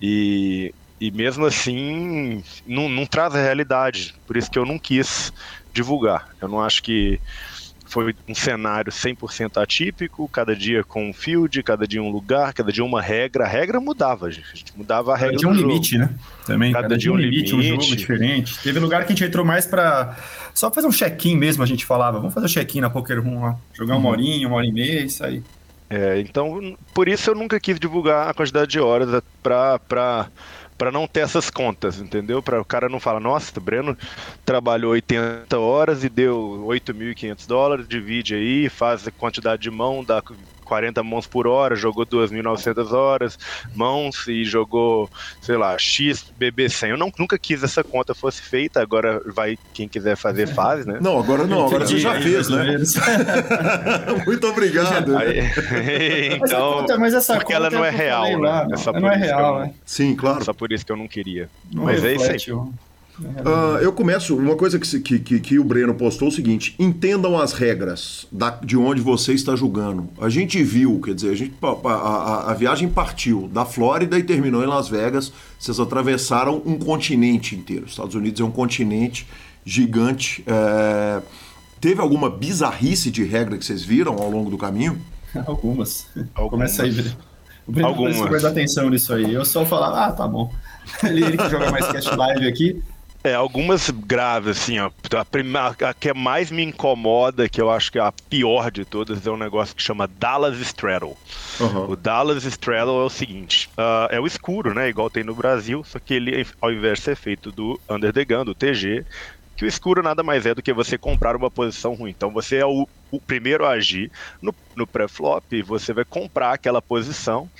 H: E, e mesmo assim, não, não traz a realidade. Por isso que eu não quis divulgar. Eu não acho que foi um cenário 100% atípico, cada dia com um field, cada dia um lugar, cada dia uma regra. A regra mudava, gente. A gente mudava a regra
G: Tinha um
H: do jogo.
G: limite, né? Também.
H: Cada
G: Cada,
H: dia
G: dia um
H: um
G: limite, um
H: limite.
G: jogo diferente. Teve lugar que a gente entrou mais pra. Só fazer um check-in mesmo, a gente falava. Vamos fazer um check-in na Poker Room lá. Jogar uma horinha, uma hora e meia, isso aí.
H: É, então, por isso eu nunca quis divulgar a quantidade de horas pra, pra, pra não ter essas contas, entendeu? Para o cara não falar, nossa, o Breno trabalhou 80 horas e deu 8.500 dólares, divide aí, faz a quantidade de mão, dá 40 mãos por hora, jogou 2.900 horas, mãos e jogou, sei lá, X BB100. Eu não, nunca quis essa conta fosse feita, agora vai, quem quiser fazer faz, né?
A: Não, agora não, agora você já fez, né? Muito obrigado.
H: Aí- então,
G: conta- mas essa
H: porque ela
G: conta
H: não
G: é
H: é real, né?
G: lá,
H: É só
G: não é
H: eu
G: real,
H: não-
G: né?
A: Sim, claro.
H: Só por isso que eu não queria.
G: Não
H: Mas é isso aí.
A: Ah, eu começo, uma coisa que, que, que, que o Breno postou é o seguinte: entendam as regras da- de onde você está julgando. A gente viu, quer dizer, a, gente, a, a- a viagem partiu da Flórida e terminou em Las Vegas. Vocês atravessaram um continente inteiro. Os Estados Unidos é um continente gigante. É, Teve alguma bizarrice de regra que vocês viram ao longo do caminho?
G: Algumas.
H: Algumas.
G: Começa aí, Breno. O Breno
H: Algumas.
G: atenção nisso aí. Eu só falava, ah, tá bom. Ele, ele que joga mais cast live aqui.
H: É, algumas graves, assim, ó. A, prima- a que mais me incomoda, que eu acho que é a pior de todas, é um negócio que chama Dallas Straddle. O Dallas Straddle é o seguinte: ah, é o escuro, né? Igual tem no Brasil, só que ele, ao invés de ser feito do Under the Gun, do TG, que o escuro nada mais é do que você comprar uma posição ruim. Então você é o, o primeiro a agir no, no pré-flop, você vai comprar aquela posição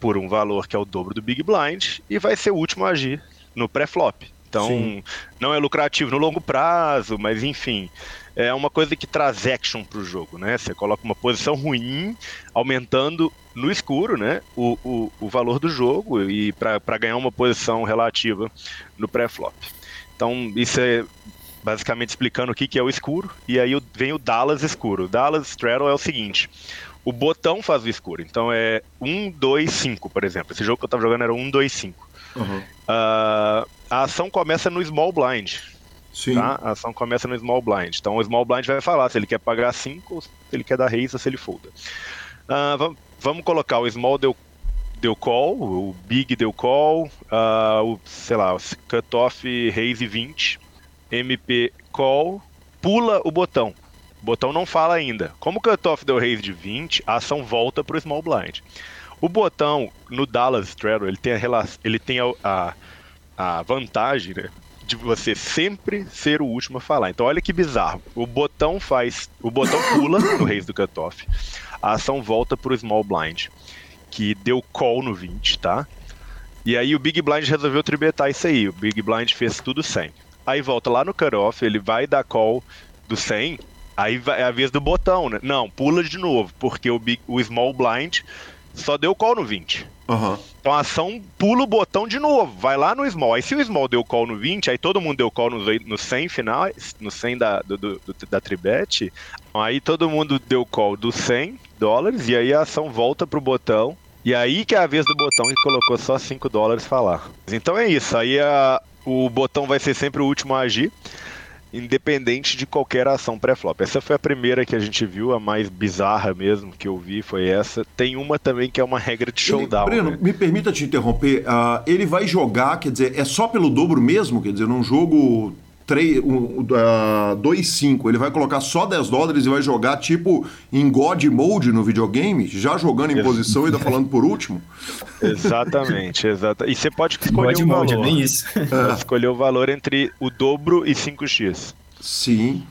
H: por um valor que é o dobro do Big Blind e vai ser o último a agir no pré-flop. Então,
A: Sim.
H: não é lucrativo no longo prazo, mas enfim, é uma coisa que traz action pro jogo, né? Você coloca uma posição ruim, aumentando no escuro, né? O, o, o valor do jogo e para ganhar uma posição relativa no pré-flop. Então, isso é basicamente explicando o que, que é o escuro, e aí o- vem o Dallas escuro. O Dallas Straddle é o seguinte: o botão faz o escuro, então é 1, 2, 5, por exemplo. Esse jogo que eu tava jogando era 1, 2, 5. Ah, a ação começa no small blind.
A: Sim.
H: Tá? A ação começa no small blind. Então o small blind vai falar se ele quer pagar 5, se ele quer dar raise ou se ele folda. Vam- vamos colocar o small deu, deu call, o big deu call, ah, o, sei lá, o cutoff raise 20, MP call, pula o botão. O botão não fala ainda. Como o cutoff deu raise de 20, a ação volta para o small blind. O botão no Dallas Straddle, ele tem a, rela- ele tem a, a, a vantagem, né? De você sempre ser o último a falar. Então olha que bizarro. O botão faz. O botão pula no raise do cutoff. A ação volta pro small blind. que deu call no 20, tá? E aí o Big Blind resolveu tribetar isso aí. O Big Blind fez tudo 100. Aí volta lá no cutoff, ele vai dar call do 100, aí vai, é a vez do botão, né? Não, pula de novo, porque o, big, o Small Blind só deu call no 20.
A: Aham.
H: Então a ação pula o botão de novo, vai lá no small. Aí se o small deu call no 20, aí todo mundo deu call no, no 100 final, no 100 da, do- do- da tribet, aí todo mundo deu call do 100 dólares e aí a ação volta pro botão. E aí que é a vez do botão que colocou só 5 dólares falar. Então é isso, aí a- o botão vai ser sempre o último a agir, independente de qualquer ação pré-flop. Essa foi a primeira que a gente viu, a mais bizarra mesmo que eu vi foi essa. Tem uma também que é uma regra de showdown.
A: Breno,
H: né?
A: me permita te interromper. ah, ele vai jogar, quer dizer, é só pelo dobro mesmo? Quer dizer, num jogo 3, um, ah, 2-5, ele vai colocar só 10 dólares e vai jogar tipo em God Mode no videogame? Já jogando em
H: Ex-
A: posição e ainda falando por último?
H: Exatamente, exata. E você pode escolher
G: God
H: o
G: mode, é
H: valor.
G: bem isso.
H: Pode escolher o valor entre o dobro e 5x.
A: Sim.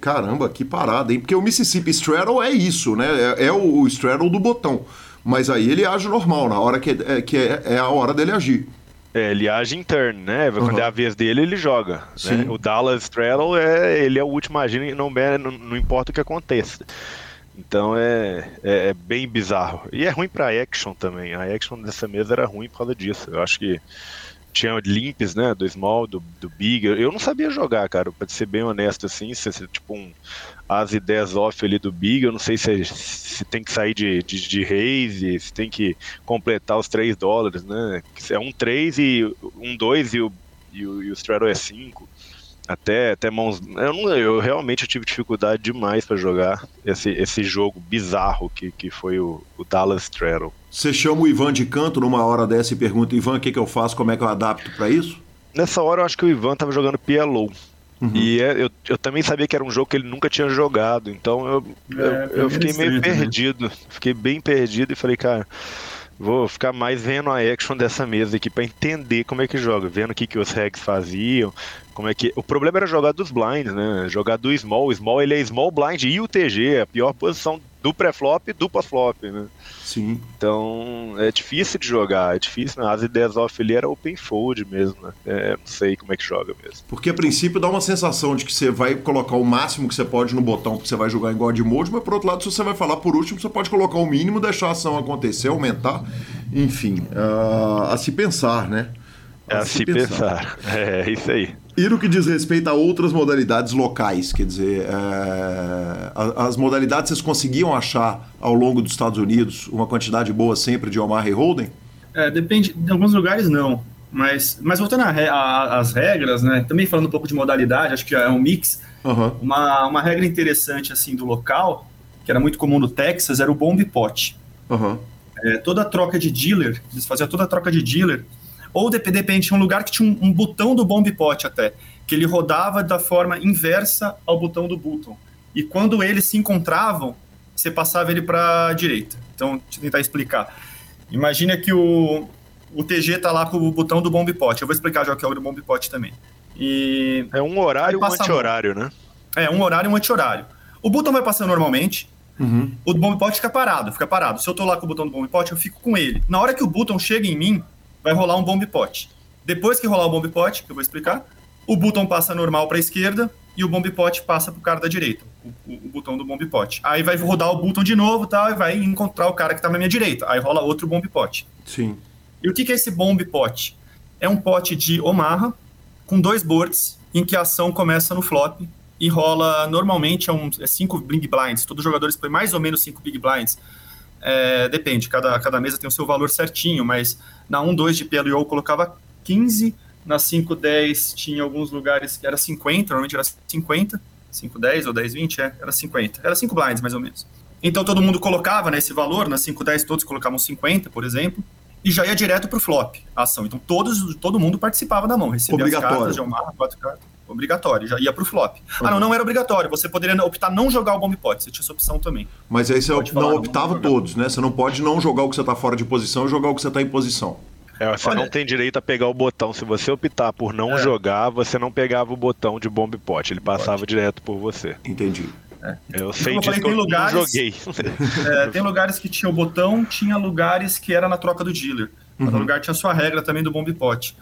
A: Caramba, que parada, hein? Porque o Mississippi Straddle é isso, né? É, é o, o Straddle do botão. Mas aí ele age normal, na hora que, é, que é, é a hora dele agir.
H: É, ele age em turn, né? Quando
A: Uhum.
H: é a vez dele, ele joga. Né? O Dallas Straddle, é, ele é o último agindo e não, não, não importa o que aconteça. Então é, é, é bem bizarro. E é ruim pra action também. A action dessa mesa era ruim por causa disso. Eu acho que tinha limps, né? Do small, do, do big. Eu não sabia jogar, cara. Pra ser bem honesto assim, se se, tipo um as 10 off ali do big, eu não sei se, se tem que sair de, de, de raise, se tem que completar os 3 dólares, né? É um 3 e um 2 e o, e o, e o straddle é 5. Até, até mãos. Eu, não, eu realmente tive dificuldade demais pra jogar esse, esse jogo bizarro que, que foi o, o Dallas Straddle.
A: Você chama o Ivan de canto numa hora dessa e pergunta, Ivan, o que, que eu faço, como é que eu adapto pra isso?
H: Nessa hora eu acho que o Ivan tava jogando PLO.
A: Uhum.
H: E é- eu, eu também sabia que era um jogo que ele nunca tinha jogado, então eu, eu,
G: É,
H: eu
G: mim
H: fiquei meio perdido. Fiquei bem perdido e falei, cara, vou ficar mais vendo a action dessa mesa aqui pra entender como é que joga, vendo o que, que os regs faziam, como é que. O problema era jogar dos blinds, né? Jogar do small. O small ele é small blind e o TG, a pior posição do pré-flop e do pós-flop, né?
A: Sim.
H: Então é difícil de jogar, é difícil. Né? As ideias off ali era open fold mesmo, né? É, não sei como é que joga mesmo.
A: Porque a princípio dá uma sensação de que você vai colocar o máximo que você pode no botão porque você vai jogar em God Mode, mas por outro lado, se você vai falar por último, você pode colocar o mínimo, deixar a ação acontecer, aumentar. Enfim, ah, a se pensar, né?
H: É a se pensar. É, isso aí.
A: E no que diz respeito a outras modalidades locais, quer dizer, é, as modalidades vocês conseguiam achar ao longo dos Estados Unidos uma quantidade boa sempre de Omar e Holden?
G: É, depende, em alguns lugares não. Mas, mas voltando às regras, né? Também falando um pouco de modalidade, acho que é um mix.
A: Aham.
G: Uma, uma regra interessante assim do local, que era muito comum no Texas, era o bomb pot.
A: Aham.
G: É, toda a troca de dealer, eles faziam toda a troca de dealer, ou dep- depende, tinha um lugar que tinha um, um botão do bomb pot até, que ele rodava da forma inversa ao botão do button. E quando eles se encontravam, você passava ele para a direita. Então, deixa eu tentar explicar. Imagina que o, o TG tá lá com o botão do bomb pot. Eu vou explicar já o que é o do bomb pot também. E
H: É um horário e um anti-horário, né?
G: é um horário e um anti-horário. O botão vai passando normalmente,
A: Uhum.
G: o bomb pot fica parado, fica parado. Se eu tô lá com o botão do bomb pot, eu fico com ele. Na hora que o botão chega em mim, vai rolar um bomb pot. Depois que rolar o bomb pot, que eu vou explicar, o botão passa normal para a esquerda e o bomb pot passa pro cara da direita, o, o- o botão do bomb pot. Aí vai rodar o botão de novo, tal, e vai encontrar o cara que tá na minha direita. Aí rola outro bomb pot.
A: Sim.
G: E o que que é esse bomb pot? É um pote de Omaha com dois boards em que a ação começa no flop e rola normalmente é um, é cinco big blinds. Todos os jogadores põem mais ou menos cinco big blinds. É, depende, cada, cada mesa tem o seu valor certinho, mas na 1, 2 de PLO eu colocava 15, na 5, 10 tinha alguns lugares que era 50, normalmente era 50, 5, 10 ou 10, 20, é, era 50. Era 5 blinds, mais ou menos. Então todo mundo colocava né, esse valor, na 5, 10 todos colocavam 50, por exemplo, e já ia direto pro flop a ação. Então todos, todo mundo participava da mão, recebia as cartas de Omar, quatro cartas. Obrigatório, já ia pro flop. Ah, não, não era obrigatório. Você poderia optar não jogar o bomb pot, você tinha essa opção também.
A: Mas aí você
G: Pode falar,
A: não
G: não
A: optava
G: jogar.
A: todos, né? Você não pode não jogar o que você tá fora de posição e jogar o que você tá em posição.
H: É, você
G: Olha-
H: não tem direito a pegar o botão. Se você optar por não
G: É.
H: jogar, você não pegava o botão de bomb pot. Ele passava direto por você.
A: Entendi.
H: É. Eu sei disso falei, tem lugares, joguei.
G: É, tem lugares que tinha o botão, tinha lugares que era na troca do dealer. Uhum. Cada lugar tinha sua regra também do bomb pot.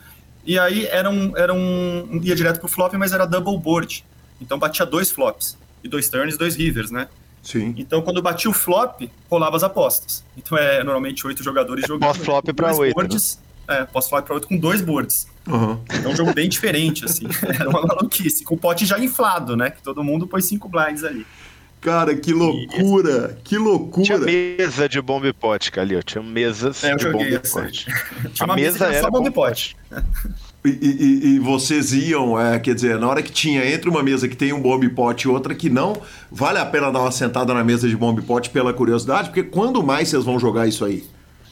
G: E aí era um, era um. ia direto pro flop, mas era double board. Então batia dois flops. E dois turns e dois rivers, né?
A: Sim.
G: Então quando batia o flop, rolava as apostas. Então é normalmente oito jogadores é jogando.
H: Pós-flop para oito.
G: Boards, né? É, pós-flop para oito com dois boards. Uhum. É um jogo bem diferente, assim. Era uma maluquice. Com o pote já inflado, né? Que todo mundo pôs cinco blinds ali.
A: Cara, que loucura! Esse... Que loucura!
H: Tinha mesa de bomb pot, Calil. Tinha mesas
G: é,
H: de bomb
G: pot. a mesa, mesa era bomb pot.
A: E, e, e, vocês iam, é, quer dizer, na hora que tinha entre uma mesa que tem um bomb pot e outra que não, vale a pena dar uma sentada na mesa de bomb pot pela curiosidade? Porque quando mais vocês vão jogar isso aí?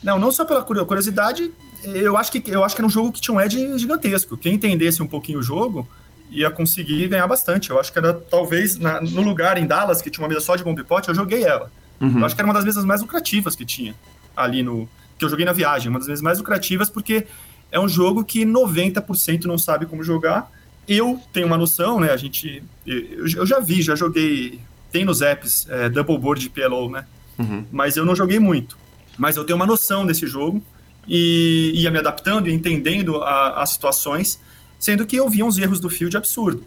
G: Não, não só pela curiosidade, eu acho que eu acho que era um jogo que tinha um edge gigantesco. Quem entendesse um pouquinho o jogo ia conseguir ganhar bastante. Eu acho que era talvez na, no lugar em Dallas que tinha uma mesa só de bomb pot, eu joguei ela. Uhum. Eu acho que era uma das mesas mais lucrativas que tinha ali no que eu joguei na viagem, uma das mesas mais lucrativas porque é um jogo que 90% não sabe como jogar. Eu tenho uma noção, né? A gente eu, eu já vi, já joguei, tem nos apps é, Double Board de PLO, né? Uhum. Mas eu não joguei muito. Mas eu tenho uma noção desse jogo e ia me adaptando e entendendo as situações, sendo que eu via uns erros do field absurdo.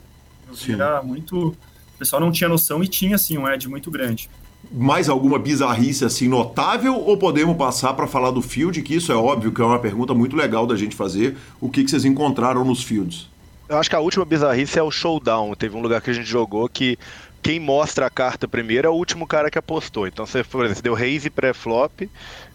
G: Eu via Sim. muito. O pessoal não tinha noção e tinha, assim, um edge muito grande.
A: Mais alguma bizarrice assim notável ou podemos passar para falar do field, que isso é óbvio que é uma pergunta muito legal da gente fazer. O que, que vocês encontraram nos fields?
H: Eu acho que a última bizarrice é o showdown. Teve um lugar que a gente jogou que quem mostra a carta primeiro é o último cara que apostou. Então você, por exemplo, você deu raise pré-flop,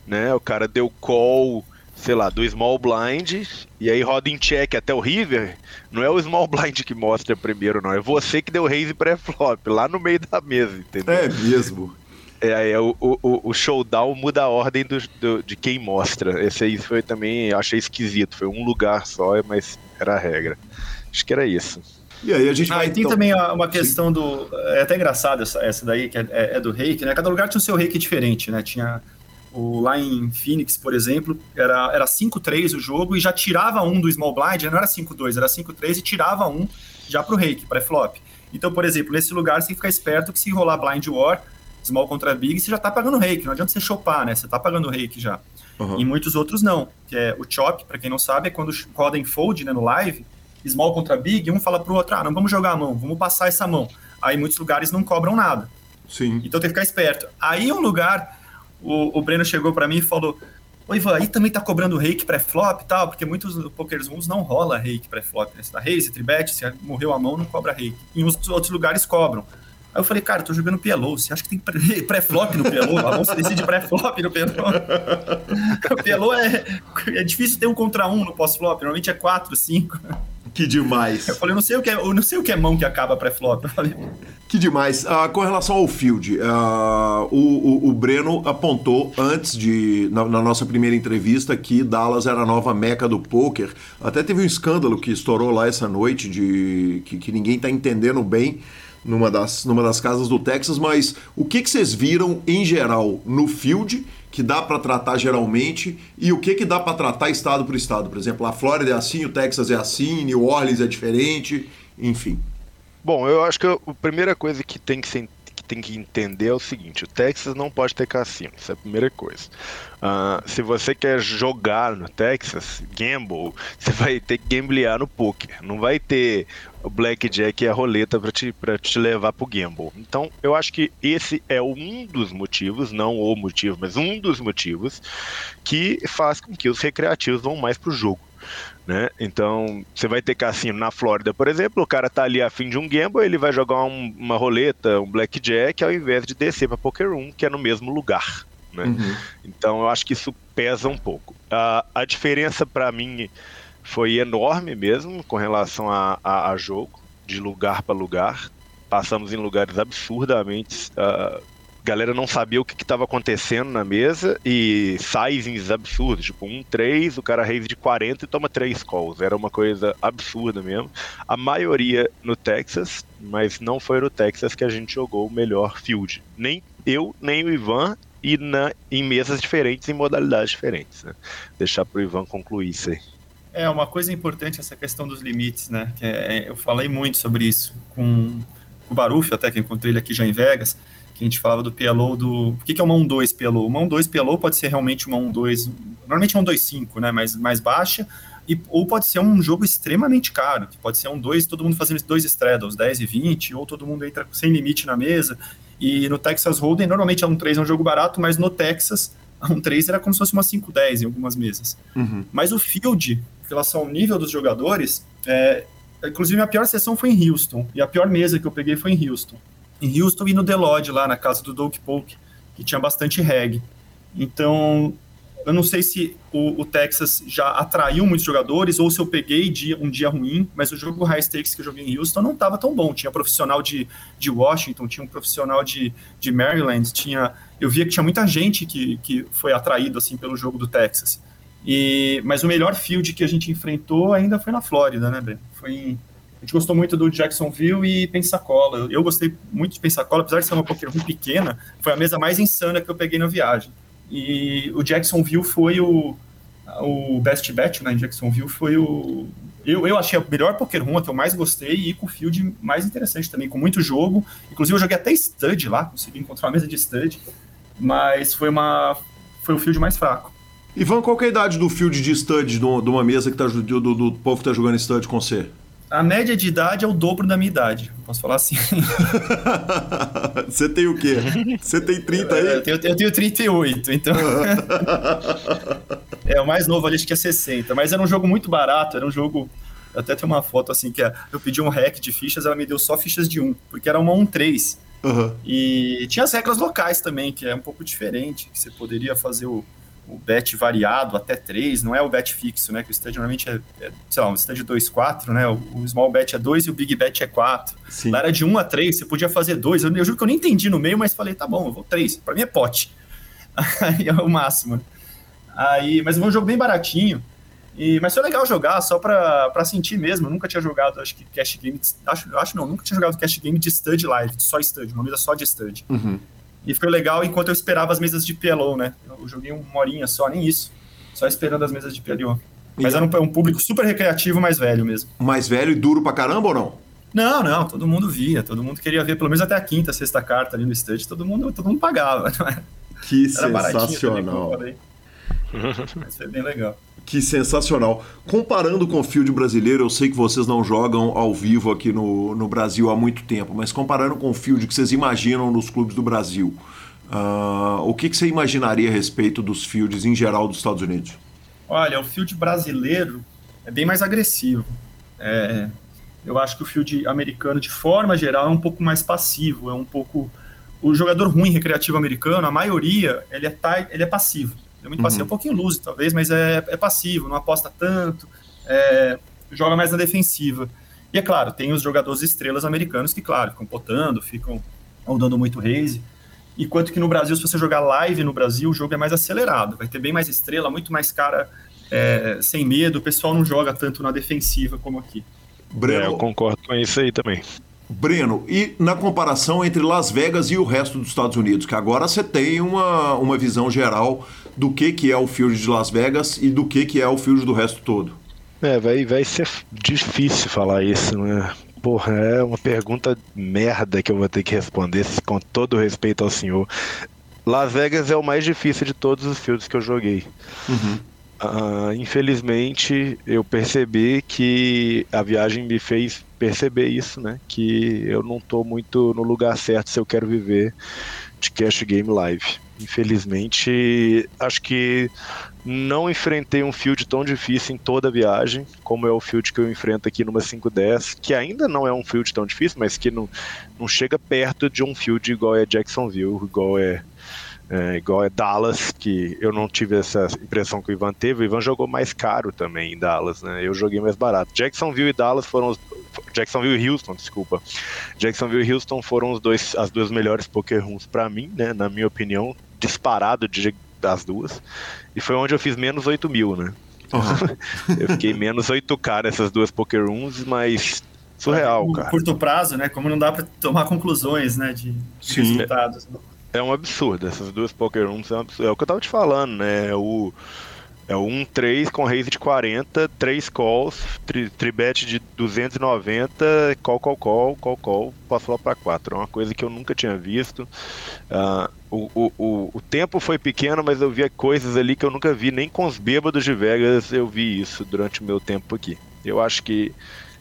H: né? O cara deu call sei lá, do small blind, e aí roda em check até o river, não é o small blind que mostra primeiro, não. É você que deu raise pré-flop, lá no meio da mesa, entendeu?
A: É mesmo.
H: É, é o, o, o showdown muda a ordem do, do, de quem mostra. Esse aí foi também, achei esquisito. Foi um lugar só, mas era a regra. Acho que era isso.
A: E aí a gente
G: ah,
A: vai,
G: e tem então... também uma questão do. É até engraçado essa, essa daí, que é, é, do reiki, né? Cada lugar tinha o seu reiki diferente, né? Tinha o, lá em Phoenix, por exemplo, era, era 5-3 o jogo e já tirava um do small blind, não era 5-2, era 5-3 e tirava um já para o rake, pré-flop. Então, por exemplo, nesse lugar você tem que ficar esperto que se rolar blind war, small contra big, você já está pagando rake, não adianta você chopar, né? Você está pagando rake já. Uhum. E muitos outros não, que é o chop, para quem não sabe, é quando roda em fold, né, no live, small contra big, um fala pro outro, ah, não vamos jogar a mão, vamos passar essa mão. Aí muitos lugares não cobram nada.
A: Sim.
G: Então tem que ficar esperto. Aí um lugar o, o Breno chegou para mim e falou: Oi, Ivan, aí também tá cobrando reiki pré-flop e tal, porque muitos pokers rooms não rola reiki pré-flop, né? Você dá raise, tribet, se morreu a mão, não cobra reiki. Em outros lugares cobram. Aí eu falei, cara, eu tô jogando PLO, você acha que tem pré-flop no PLO? A mão se decide pré-flop no PLO. o PLO é, é difícil ter um contra um no pós-flop, normalmente é quatro, cinco.
A: Que demais.
G: Eu falei, eu não sei o que é, eu não sei o que é mão que acaba pré-flop. Eu falei,
A: que demais. Uh, com relação ao field, uh, o, o, o, Breno apontou antes de, na, na, nossa primeira entrevista, que Dallas era a nova meca do poker. Até teve um escândalo que estourou lá essa noite, de que, que ninguém está entendendo bem numa das, numa das casas do Texas, mas o que, que vocês viram em geral no field que dá para tratar geralmente e o que, que dá para tratar estado por estado? Por exemplo, a Flórida é assim, o Texas é assim, New Orleans é diferente, enfim.
H: Bom, eu acho que a primeira coisa que tem que ser tem que entender é o seguinte: o Texas não pode ter cassino, isso é a primeira coisa. Uh, se você quer jogar no Texas, gamble, você vai ter que gamblear no poker. Não vai ter o blackjack e a roleta para te, pra te levar pro gamble. Então, eu acho que esse é um dos motivos, não o motivo, mas um dos motivos que faz com que os recreativos vão mais pro jogo. Né? Então, você vai ter cassino na Flórida, por exemplo, o cara tá ali a fim de um gamble, ele vai jogar um, uma roleta, um blackjack, ao invés de descer para Poker Room, que é no mesmo lugar. Né? Uhum. Então, eu acho que isso pesa um pouco. A, a diferença para mim foi enorme mesmo com relação a, a, a jogo, de lugar para lugar. Passamos em lugares absurdamente uh, galera não sabia o que estava acontecendo na mesa e sizings absurdos, tipo um 3, o cara raise de 40 e toma 3 calls. Era uma coisa absurda mesmo. A maioria no Texas, mas não foi no Texas que a gente jogou o melhor field. Nem eu, nem o Ivan, e na, em mesas diferentes, em modalidades diferentes. Né? Deixar para o Ivan concluir isso aí.
G: É, uma coisa importante essa questão dos limites, né? É, eu falei muito sobre isso com o Baruf, até que encontrei ele aqui já em Vegas, que a gente falava do PLO do. O que, que é uma 1-2 PLO? Uma 1-2 PLO pode ser realmente uma 1-2, normalmente é um 2-5, né? Mais, mais baixa, e, ou pode ser um jogo extremamente caro, que pode ser um 2, todo mundo fazendo dois straddles, 10 e 20, ou todo mundo entra sem limite na mesa. E no Texas Hold'em, normalmente a 1-3 é um jogo barato, mas no Texas, a 1-3 era como se fosse uma 5-10 em algumas mesas.
A: Uhum.
G: Mas o field, em relação ao nível dos jogadores, é, inclusive a pior sessão foi em Houston, e a pior mesa que eu peguei foi em Houston. Em Houston e no The Lodge, lá na casa do Doug Polk, que tinha bastante reggae. Então, eu não sei se o, o, Texas já atraiu muitos jogadores ou se eu peguei dia, um dia ruim, mas o jogo high stakes que eu joguei em Houston não estava tão bom. Tinha profissional de, de Washington, tinha um profissional de, de Maryland, tinha eu via que tinha muita gente que, que foi atraído assim pelo jogo do Texas. E, mas o melhor field que a gente enfrentou ainda foi na Flórida, né, Breno? Foi em, gente gostou muito do Jacksonville e Pensacola. Eu, gostei muito de Pensacola, apesar de ser uma poker pequena, foi a mesa mais insana que eu peguei na viagem. E o Jacksonville foi o, o best bet, né? Em Jacksonville foi o. Eu, eu achei a melhor poker room, a que eu mais gostei, e com o field mais interessante também, com muito jogo. Inclusive, eu joguei até stud lá, consegui encontrar uma mesa de stud, mas foi uma foi o field mais fraco.
A: Ivan, qual é a idade do field de stud de uma mesa que tá, do, do, do povo que tá jogando stud com você?
G: A média de idade é o dobro da minha idade. Posso falar assim?
A: Você tem o quê? Você tem 30 aí?
G: Eu tenho, eu tenho 38, então. é, o mais novo ali acho que é 60. Mas era um jogo muito barato, era um jogo. Eu até tenho uma foto assim que é, eu pedi um hack de fichas, ela me deu só fichas de 1, porque era uma 1-3. Uhum. E tinha as regras locais também, que é um pouco diferente, que você poderia fazer o o bet variado até 3, não é o bet fixo, né? Que o stand normalmente é, é sei lá, um stand 2, 4, né? O, o, small bet é 2 e o big bet é 4. Sim. Lá era de 1 a 3, você podia fazer 2. Eu, eu juro que eu nem entendi no meio, mas falei, tá bom, eu vou 3. Pra mim é pote. Aí é o máximo. Aí, mas foi um jogo bem baratinho. E, mas foi legal jogar, só pra, pra sentir mesmo. Eu nunca tinha jogado, acho que cash game. Acho, acho não, nunca tinha jogado cash game de stud live, só stud, uma mesa só de stud.
A: Uhum.
G: E foi legal enquanto eu esperava as mesas de PLO, né? Eu joguei uma horinha só, nem isso. Só esperando as mesas de PLO. Mas era um, um, público super recreativo, mais velho mesmo.
A: Mais velho e duro pra caramba ou não?
G: Não, não, todo mundo via, todo mundo queria ver pelo menos até a quinta, sexta carta ali no estande, todo mundo, todo mundo pagava.
A: Que Era sensacional.
G: Também, Mas foi bem legal.
A: Que sensacional. Comparando com o field brasileiro, eu sei que vocês não jogam ao vivo aqui no, no Brasil há muito tempo, mas comparando com o field que vocês imaginam nos clubes do Brasil, uh, o que, que você imaginaria a respeito dos fields em geral dos Estados Unidos?
G: Olha, o field brasileiro é bem mais agressivo. É, eu acho que o field americano, de forma geral, é um pouco mais passivo, é um pouco... O jogador ruim recreativo americano, a maioria, ele é, ele é passivo é muito passivo, uhum. um pouquinho luz, talvez, mas é, é passivo, não aposta tanto, é, joga mais na defensiva. E é claro, tem os jogadores estrelas americanos que, claro, ficam potando, ficam dando muito raise. Enquanto que no Brasil, se você jogar live no Brasil, o jogo é mais acelerado, vai ter bem mais estrela, muito mais cara é, sem medo, o pessoal não joga tanto na defensiva como aqui.
H: Breno, é, eu concordo com isso aí também.
A: Breno, e na comparação entre Las Vegas e o resto dos Estados Unidos, que agora você tem uma, uma visão geral do que, que é o field de Las Vegas e do que, que é o field do resto todo?
H: É, vai, vai ser difícil falar isso, né? Porra, é uma pergunta merda que eu vou ter que responder com todo respeito ao senhor. Las Vegas é o mais difícil de todos os fields que eu joguei.
A: Uhum.
H: Uh, infelizmente, eu percebi que a viagem me fez perceber isso, né? Que eu não estou muito no lugar certo se eu quero viver de cash game live. Infelizmente, acho que não enfrentei um field tão difícil em toda a viagem, como é o field que eu enfrento aqui numa 510, que ainda não é um field tão difícil, mas que não, não chega perto de um field igual é Jacksonville, igual é, é, igual é Dallas, que eu não tive essa impressão que o Ivan teve. O Ivan jogou mais caro também em Dallas, né? Eu joguei mais barato. Jacksonville e Dallas foram os, Jacksonville e Houston, desculpa. Jacksonville e Houston foram os dois, as duas melhores poker rooms para mim, né? Na minha opinião, disparado de, das duas. E foi onde eu fiz menos 8 mil, né? Uhum. eu fiquei menos 8k nessas duas poker rooms, mas surreal, cara.
G: curto prazo, né? Como não dá para tomar conclusões, né? De, de resultados.
H: É um absurdo. Essas duas poker rooms é, um absurdo. é o que eu tava te falando, né? O É o 1-3 com raise de 40, 3 calls, tri, de 290, call, call, call, call, call, passou lá para 4. É uma coisa que eu nunca tinha visto. Uh, o, o, o, o, tempo foi pequeno, mas eu via coisas ali que eu nunca vi, nem com os bêbados de Vegas eu vi isso durante o meu tempo aqui. Eu acho que,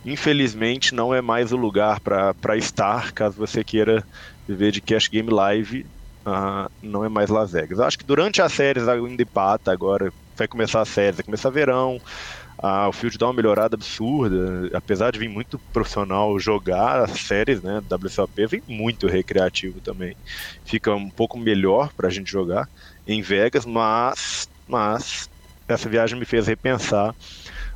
H: infelizmente, não é mais o lugar para estar, caso você queira viver de cash game live. Uh, não é mais Las Vegas. Eu acho que durante as séries ainda empata agora, vai começar a série, vai começar verão. Ah, o Field dá uma melhorada absurda, apesar de vir muito profissional jogar as séries, né? WSOP vem muito recreativo também. Fica um pouco melhor pra gente jogar em Vegas, mas, mas essa viagem me fez repensar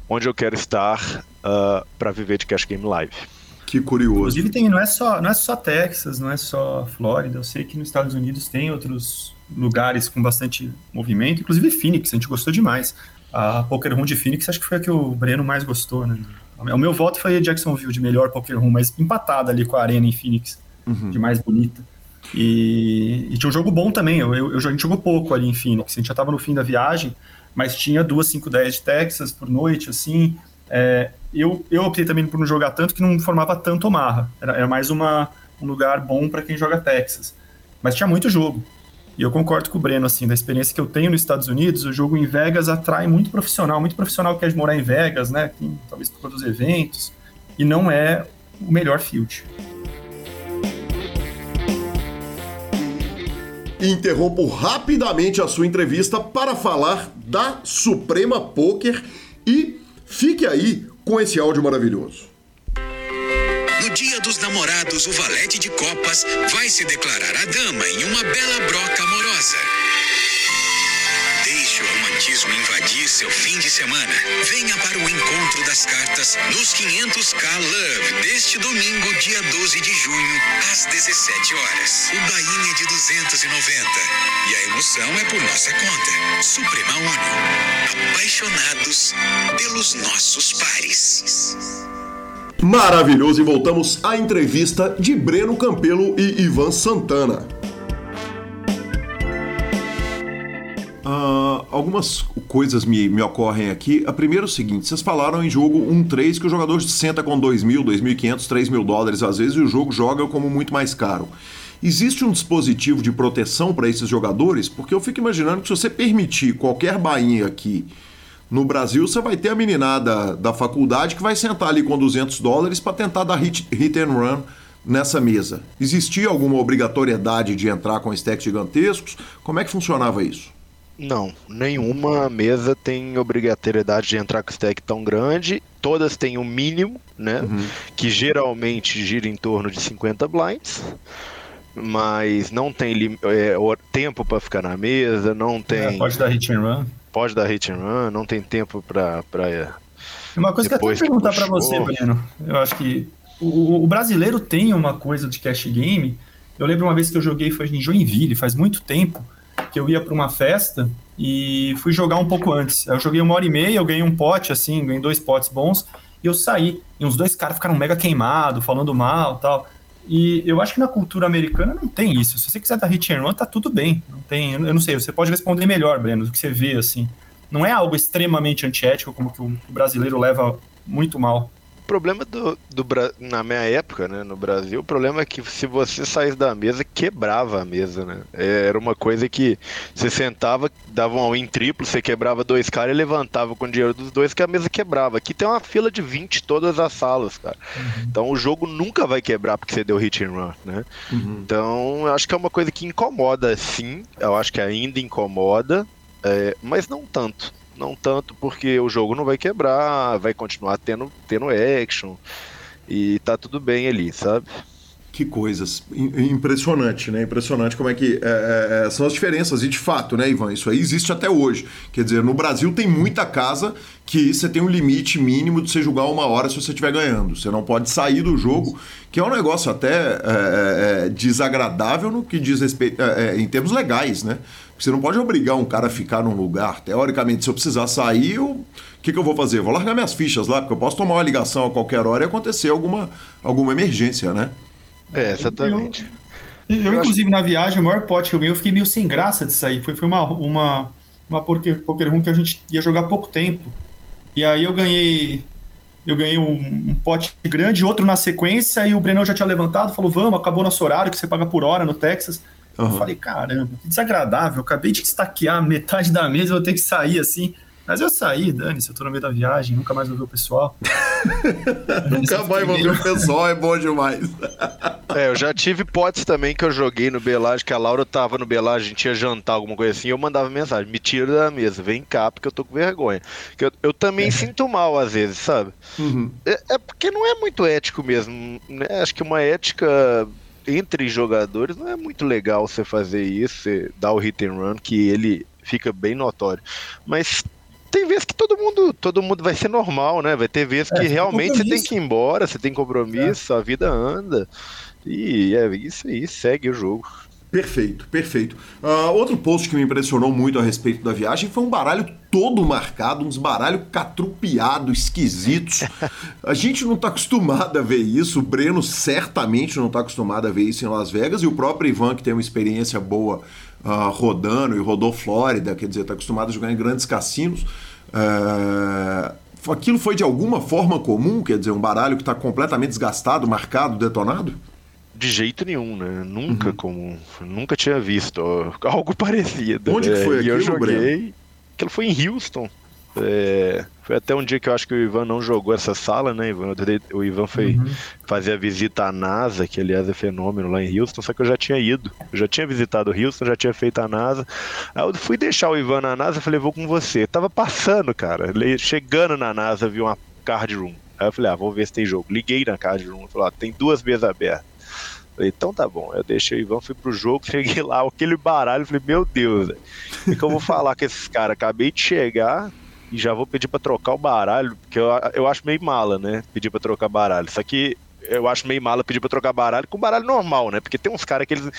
H: onde eu quero estar uh, ah, para viver de Cash Game Live.
A: Que curioso.
G: Inclusive tem, não é só, não é só Texas, não é só Flórida. Eu sei que nos Estados Unidos tem outros lugares com bastante movimento, inclusive Phoenix, a gente gostou demais. A Poker Room de Phoenix, acho que foi a que o Breno mais gostou, né? O meu voto foi a Jacksonville de melhor Poker Room, mas empatada ali com a Arena em Phoenix, uhum. de mais bonita. E, e, tinha um jogo bom também, eu, eu, a gente jogou pouco ali em Phoenix, a gente já estava no fim da viagem, mas tinha duas 5-10 de Texas por noite, assim. É, eu, eu optei também por não jogar tanto, que não formava tanto marra. Era, era mais uma, um lugar bom para quem joga Texas. Mas tinha muito jogo. E eu concordo com o Breno, assim, da experiência que eu tenho nos Estados Unidos, o jogo em Vegas atrai muito profissional, muito profissional que quer morar em Vegas, né? Tem, talvez por todos os eventos, e não é o melhor field.
A: Interrompo rapidamente a sua entrevista para falar da Suprema Poker e fique aí com esse áudio maravilhoso.
I: No dia dos namorados, o valete de copas vai se declarar a dama em uma bela broca amorosa. Deixe o romantismo invadir seu fim de semana. Venha para o encontro das cartas nos 500k Love deste domingo, dia 12 de junho, às 17 horas. O bainha de 290. E a emoção é por nossa conta. Suprema Único. Apaixonados pelos nossos pares.
A: Maravilhoso, e voltamos à entrevista de Breno Campelo e Ivan Santana. Uh, algumas coisas me, me ocorrem aqui. A primeira é o seguinte: vocês falaram em jogo 1-3 que o jogador senta com 2 mil, 2.500, 3 mil dólares às vezes e o jogo joga como muito mais caro. Existe um dispositivo de proteção para esses jogadores? Porque eu fico imaginando que se você permitir qualquer bainha aqui no Brasil, você vai ter a meninada da faculdade que vai sentar ali com 200 dólares para tentar dar hit, hit and run nessa mesa. Existia alguma obrigatoriedade de entrar com stacks gigantescos? Como é que funcionava isso?
H: Não, nenhuma mesa tem obrigatoriedade de entrar com stack tão grande. Todas têm um mínimo, né? Uhum. Que geralmente gira em torno de 50 blinds. Mas não tem é, tempo para ficar na mesa, não tem. É,
G: pode dar hit and run
H: pode dar hit and run, não tem tempo para. Pra...
G: Uma coisa que eu até perguntar para você, Breno, eu acho que o, o, brasileiro tem uma coisa de cash game. Eu lembro uma vez que eu joguei, foi em Joinville, faz muito tempo, que eu ia para uma festa e fui jogar um pouco antes. Eu joguei uma hora e meia, eu ganhei um pote, assim, ganhei dois potes bons, e eu saí. E os dois caras ficaram mega queimados, falando mal tal. E eu acho que na cultura americana não tem isso. Se você quiser dar hit and run, tá tudo bem. Não tem, eu não sei, você pode responder melhor, Breno, do que você vê, assim. Não é algo extremamente antiético, como que o brasileiro leva muito mal
H: problema do, do na minha época, né, no Brasil, o problema é que se você saísse da mesa, quebrava a mesa, né? É, era uma coisa que você sentava, dava um win triplo, você quebrava dois caras e levantava com o dinheiro dos dois que a mesa quebrava. Aqui tem uma fila de 20 todas as salas, cara. Uhum. Então o jogo nunca vai quebrar porque você deu hit and run, né? Uhum. Então eu acho que é uma coisa que incomoda, sim. Eu acho que ainda incomoda, é, mas não tanto. Não tanto porque o jogo não vai quebrar, vai continuar tendo, tendo action e tá tudo bem ali, sabe?
A: Que coisas. Impressionante, né? Impressionante como é que é, é, é, são as diferenças. E de fato, né, Ivan? Isso aí existe até hoje. Quer dizer, no Brasil tem muita casa que você tem um limite mínimo de você jogar uma hora se você estiver ganhando. Você não pode sair do jogo, que é um negócio até é, é, é desagradável no que diz respeito em termos legais, né? Você não pode obrigar um cara a ficar num lugar. Teoricamente, se eu precisar sair, eu... o que, que eu vou fazer? vou largar minhas fichas lá, porque eu posso tomar uma ligação a qualquer hora e acontecer alguma, alguma emergência, né?
H: É, exatamente.
G: Eu, eu, eu inclusive, acho... na viagem, o maior pote que eu ganhei, eu fiquei meio sem graça de sair. Foi, foi uma, uma, uma poker, poker room que a gente ia jogar pouco tempo. E aí eu ganhei eu ganhei um, um, pote grande, outro na sequência, e o Brenão já tinha levantado, falou, vamos, acabou nosso horário, que você paga por hora no Texas. Uhum. Eu falei, caramba, que desagradável, eu acabei de estaquear metade da mesa, eu vou ter que sair assim. Mas eu saí, dane-se, eu tô no meio da viagem, nunca mais vou ver o pessoal.
A: nunca mais vou ver o pessoal, é bom demais.
H: é, eu já tive potes também que eu joguei no Belage, que a Laura tava no Belage, a gente ia jantar, alguma coisa assim, eu mandava mensagem, me tira da mesa, vem cá, porque eu tô com vergonha. Que eu, eu também é. sinto mal às vezes, sabe? Uhum. É, é, porque não é muito ético mesmo, né? Acho que uma ética entre jogadores não é muito legal você fazer isso, você dar o hit and run, que ele fica bem notório. Mas tem vezes que todo mundo, todo mundo vai ser normal, né? Vai ter vezes que é, realmente você tem que ir embora, você tem compromisso, é. a vida anda. E é isso aí, segue o jogo.
A: Perfeito, perfeito. Uh, outro post que me impressionou muito a respeito da viagem foi um baralho todo marcado, uns baralhos catrupiados, esquisitos. A gente não está acostumado a ver isso, o Breno certamente não está acostumado a ver isso em Las Vegas, e o próprio Ivan, que tem uma experiência boa uh, rodando e rodou Flórida, quer dizer, está acostumado a jogar em grandes cassinos. Uh, aquilo foi de alguma forma comum? Quer dizer, um baralho que está completamente desgastado, marcado, detonado?
H: De jeito nenhum, né? Nunca uhum. comum. Nunca tinha visto algo parecido.
A: Onde
H: né?
A: que foi aquilo,
H: E eu joguei.
A: Breno?
H: Aquilo foi em Houston. É, foi até um dia que eu acho que o Ivan não jogou essa sala, né, Ivan? O Ivan foi uhum. fazer a visita à NASA, que aliás é fenômeno lá em Houston, só que eu já tinha ido. Eu já tinha visitado Houston, já tinha feito a NASA. Aí eu fui deixar o Ivan na NASA, falei, vou com você. Eu tava passando, cara, chegando na NASA, vi uma card room. Aí eu falei, ah, vou ver se tem jogo. Liguei na card room, falei, ah, tem duas mesas abertas. Falei, então tá bom. Eu deixei o Ivan, fui pro jogo, cheguei lá, aquele baralho, falei, meu Deus, o que eu vou falar com esses caras? Acabei de chegar, e já vou pedir para trocar o baralho, porque eu, eu acho meio mala, né? Pedir para trocar baralho. Só que eu acho meio mala pedir pra trocar baralho com baralho normal, né? Porque tem uns caras que eles,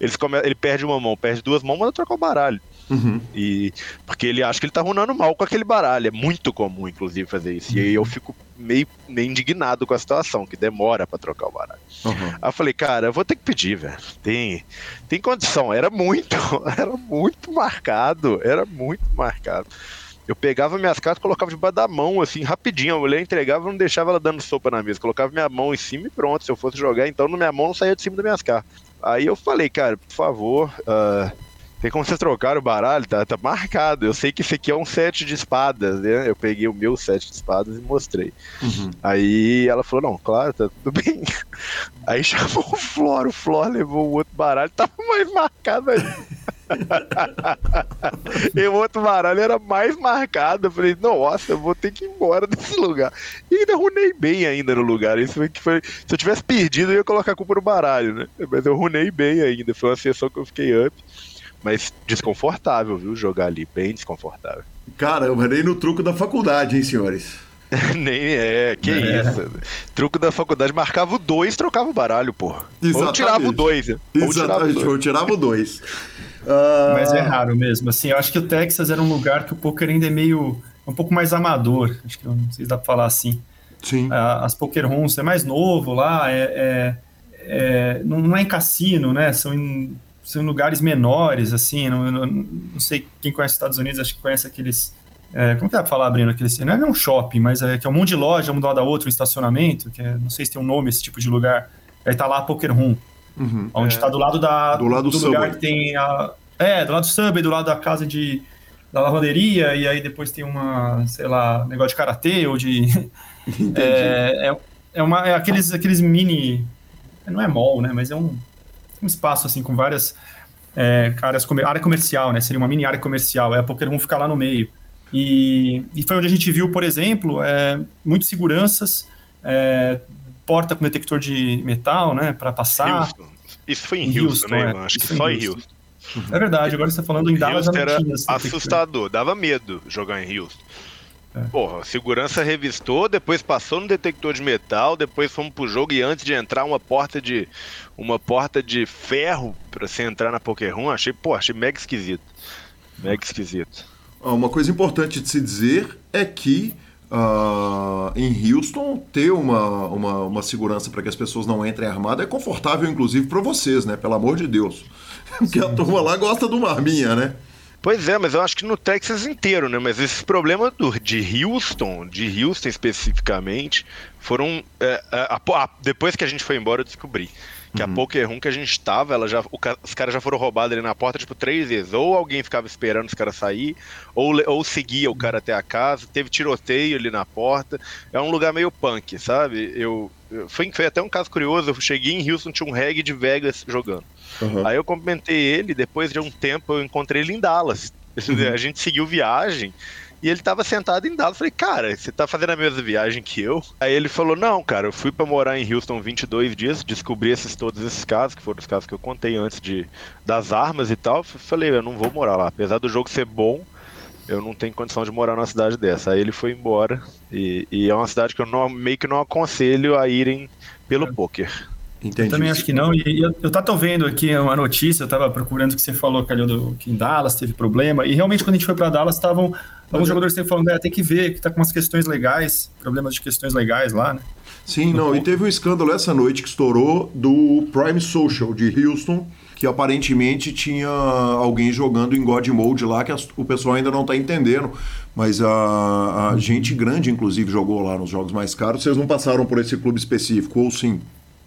H: eles come... ele perde uma mão, perde duas mãos, manda trocar o baralho. Uhum. E porque ele acha que ele tá runando mal com aquele baralho. É muito comum, inclusive, fazer isso. Uhum. E aí eu fico meio, meio indignado com a situação, que demora para trocar o baralho. Uhum. Aí eu falei, cara, eu vou ter que pedir, velho. Tem, tem condição. Era muito, era muito marcado. Era muito marcado. Eu pegava minhas cartas, colocava debaixo da mão, assim, rapidinho. A mulher entregava não deixava ela dando sopa na mesa. Colocava minha mão em cima e pronto. Se eu fosse jogar, então, na minha mão não saía de cima das minhas cartas. Aí eu falei, cara, por favor, uh, tem como vocês trocar o baralho? Tá, tá marcado. Eu sei que esse aqui é um set de espadas, né? Eu peguei o meu set de espadas e mostrei. Uhum. Aí ela falou: não, claro, tá tudo bem. Aí chamou o Flor, o Flor levou o outro baralho, tava mais marcado aí. e o outro baralho era mais marcado. Eu falei, nossa, eu vou ter que ir embora desse lugar. E ainda runei bem ainda no lugar. Isso foi que foi. Se eu tivesse perdido, eu ia colocar a culpa no baralho, né? Mas eu runei bem ainda. Foi uma sessão que eu fiquei up. Mas desconfortável, viu? Jogar ali, bem desconfortável.
A: Caramba, nem no truco da faculdade, hein, senhores?
H: Nem é, que é. isso. Truco da faculdade marcava o 2 trocava o baralho, porra. Exatamente. Ou tirava o 2.
A: Exatamente, ou tirava o 2.
G: Uh... Mas é raro mesmo. Assim, eu acho que o Texas era um lugar que o poker ainda é meio. um pouco mais amador. Acho que não sei se dá pra falar assim.
A: Sim.
G: Uh, as poker rooms é mais novo lá, é, é, é, não é em cassino, né? São em, são lugares menores, assim. Não, não, não sei quem conhece os Estados Unidos, acho que conhece aqueles. É, como que dá pra falar, Breno? Aquele, não é um shopping, mas é que é um monte de loja, um do lado da outra, um estacionamento, que é, não sei se tem um nome esse tipo de lugar. Aí tá lá a Poker Room. Uhum, onde está é. do lado da
A: do, lado
G: do,
A: do
G: lugar que tem a é do lado do subway, do lado da casa de da lavanderia e aí depois tem uma sei lá negócio de karatê ou de é, é, é, uma é aqueles aqueles mini não é mall né mas é um, um espaço assim com várias é, áreas área comercial né seria uma mini área comercial é a Pokémon ficar lá no meio e, e foi onde a gente viu por exemplo é, muitas seguranças é, porta com detector de metal, né, para passar.
H: Houston. Isso foi em, em Houston, Houston, né? É. Acho que só em Houston.
G: Houston. É verdade, agora você está falando em Dallas
H: Houston era assustador, dava medo jogar em Houston. É. Porra, segurança revistou, depois passou no detector de metal, depois fomos pro jogo e antes de entrar uma porta de uma porta de ferro para você entrar na Poker Room, achei, pô, achei mega esquisito. Mega esquisito.
A: Uma coisa importante de se dizer é que Uh, em Houston, ter uma, uma, uma segurança para que as pessoas não entrem armadas é confortável, inclusive, para vocês, né? Pelo amor de Deus. Porque a turma lá gosta de uma arminha, né?
H: Pois é, mas eu acho que no Texas inteiro, né? Mas esses problemas do, de Houston, de Houston especificamente, foram. É, a, a, depois que a gente foi embora, eu descobri. Que uhum. a Poker Room que a gente tava, ela já, o, os caras já foram roubados ali na porta, tipo, três vezes. Ou alguém ficava esperando os caras sair, ou, ou seguia o cara até a casa. Teve tiroteio ali na porta. É um lugar meio punk, sabe? Eu, eu foi, foi até um caso curioso. Eu cheguei em Houston, tinha um reggae de Vegas jogando. Uhum. Aí eu cumprimentei ele, depois de um tempo eu encontrei ele em Dallas. Uhum. A gente seguiu viagem. E ele tava sentado em Dallas. Falei, cara, você tá fazendo a mesma viagem que eu? Aí ele falou, não, cara, eu fui para morar em Houston 22 dias, descobri esses, todos esses casos, que foram os casos que eu contei antes de, das armas e tal. Falei, eu não vou morar lá. Apesar do jogo ser bom, eu não tenho condição de morar numa cidade dessa. Aí ele foi embora. E, e é uma cidade que eu não, meio que não aconselho a irem pelo é. poker.
G: Entendi. Eu também acho que não. E eu, eu tava vendo aqui uma notícia, eu tava procurando que você falou, Calil, do, que em Dallas teve problema. E realmente, quando a gente foi para Dallas, estavam alguns jogadores sempre falando, é, tem que ver, que tá com umas questões legais, problemas de questões legais lá, né?
A: Sim, não, e teve um escândalo essa noite que estourou do Prime Social de Houston, que aparentemente tinha alguém jogando em God Mode lá, que o pessoal ainda não está entendendo. Mas a, a gente grande, inclusive, jogou lá nos jogos mais caros. Vocês não passaram por esse clube específico, ou sim?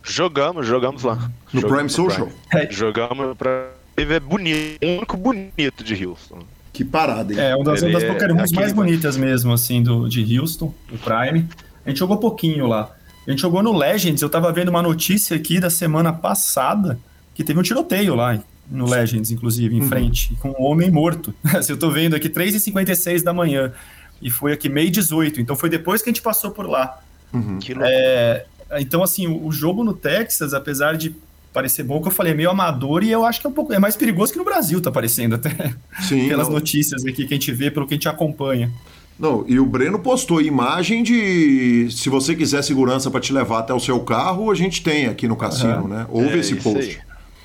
H: Jogamos, jogamos lá.
A: No Prime Social?
H: Prime. É. Jogamos pra. Ele é bonito, o único bonito de Houston.
A: Que parada, hein?
G: É, uma das, uma das é mais bonitas mesmo, assim, do, de Houston, o Prime. A gente jogou pouquinho lá. A gente jogou no Legends, eu tava vendo uma notícia aqui da semana passada que teve um tiroteio lá, no Legends, inclusive, em uhum. frente, com um homem morto. eu tô vendo aqui 3h56 da manhã. E foi aqui meio 18, então foi depois que a gente passou por lá. Uhum. É, então, assim, o, jogo no Texas, apesar de parecer bom, que eu falei, é meio amador e eu acho que é um pouco é mais perigoso que no Brasil, tá parecendo até. Sim. Pelas não. notícias aqui que a gente vê, pelo que a gente acompanha.
A: Não, e o Breno postou imagem de se você quiser segurança para te levar até o seu carro, a gente tem aqui no cassino, uhum. né? Houve é esse post.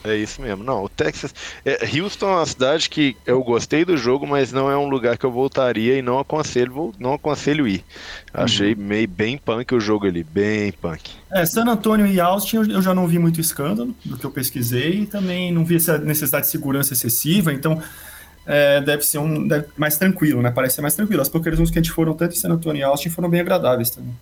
H: É isso mesmo. Não, o Texas. É, Houston é uma cidade que eu gostei do jogo, mas não é um lugar que eu voltaria e não aconselho, não aconselho ir. Achei uhum. meio bem punk o jogo ali, bem punk.
G: É, San Antonio e Austin eu já não vi muito escândalo do que eu pesquisei e também não vi essa necessidade de segurança excessiva, então é, deve ser um deve, mais tranquilo, né? Parece ser mais tranquilo. As Poker que a gente foram tanto em San Antonio e Austin foram bem agradáveis também.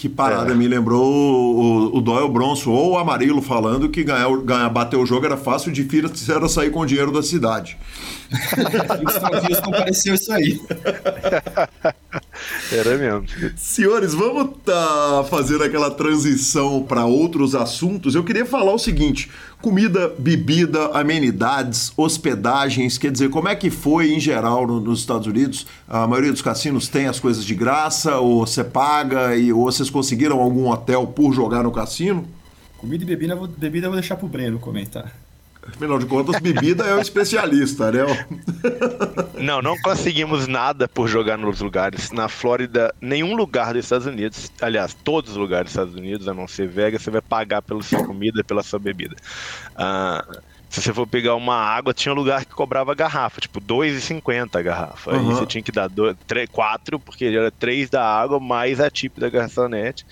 A: Que parada, é. me lembrou o, o Doyle Bronson ou o Amarelo falando que ganhar, ganhar, bater o jogo era fácil, difícil era sair com o dinheiro da cidade.
G: Houston pareceu isso aí.
H: Era mesmo.
A: Senhores, vamos tá fazendo aquela transição para outros assuntos. Eu queria falar o seguinte: comida, bebida, amenidades, hospedagens, quer dizer, como é que foi em geral no, nos Estados Unidos? A maioria dos cassinos tem as coisas de graça, ou você paga, e, ou vocês conseguiram algum hotel por jogar no cassino?
G: Comida e bebida, bebida eu vou deixar pro Breno comentar.
A: Afinal de contas, bebida é o especialista, né?
H: Não, não conseguimos nada por jogar nos lugares. Na Flórida, nenhum lugar dos Estados Unidos, aliás, todos os lugares dos Estados Unidos, a não ser Vegas, você vai pagar pela sua comida e pela sua bebida. Ah, se você for pegar uma água, tinha um lugar que cobrava garrafa, tipo 2,50 a garrafa. Uhum. Aí você tinha que dar 4, porque era 3 da água mais a tip da garçonete.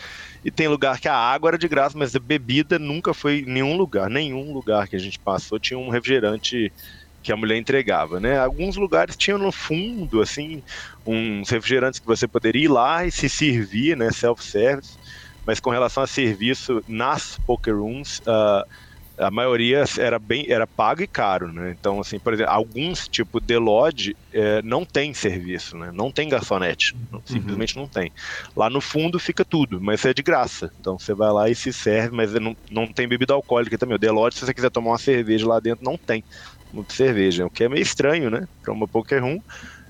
H: E tem lugar que a água era de graça, mas a bebida nunca foi em nenhum lugar. Nenhum lugar que a gente passou tinha um refrigerante que a mulher entregava, né? Alguns lugares tinham no fundo, assim, uns refrigerantes que você poderia ir lá e se servir, né? Self-service. Mas com relação a serviço nas poker rooms, uh, a maioria era bem era pago e caro, né? Então, assim, por exemplo, alguns tipo The Lodge é, não tem serviço, né? Não tem garçonete, uhum. simplesmente não tem. Lá no fundo fica tudo, mas é de graça. Então você vai lá e se serve, mas não, não tem bebida alcoólica também. O The Lodge, se você quiser tomar uma cerveja lá dentro, não tem muita cerveja, o que é meio estranho, né? Para uma poker room.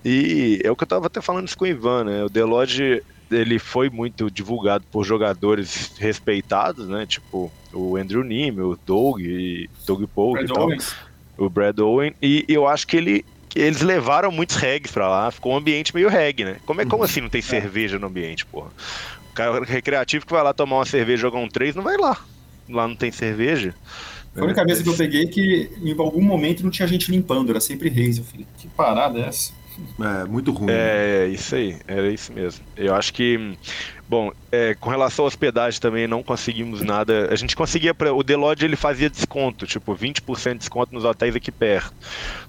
H: E é o que eu tava até falando isso com o Ivan, né? O The Lodge ele foi muito divulgado por jogadores respeitados, né? Tipo o Andrew Nime, o Doug, e Doug Polk e tal, Owens. o Brad Owen, e eu acho que ele eles levaram muitos regs pra lá, ficou um ambiente meio reggae, né? Como, é, como assim não tem é. cerveja no ambiente, porra? O cara recreativo que vai lá tomar uma cerveja jogar um 3 não vai lá. Lá não tem cerveja.
G: Foi a única vez que eu peguei que em algum momento não tinha gente limpando, era sempre reis. Eu falei, que parada é essa?
A: É, muito ruim.
H: É, isso aí, era isso mesmo. Eu acho que, bom, é, com relação à hospedagem também não conseguimos nada. A gente conseguia, pra, o Delodge ele fazia desconto, tipo 20% de desconto nos hotéis aqui perto.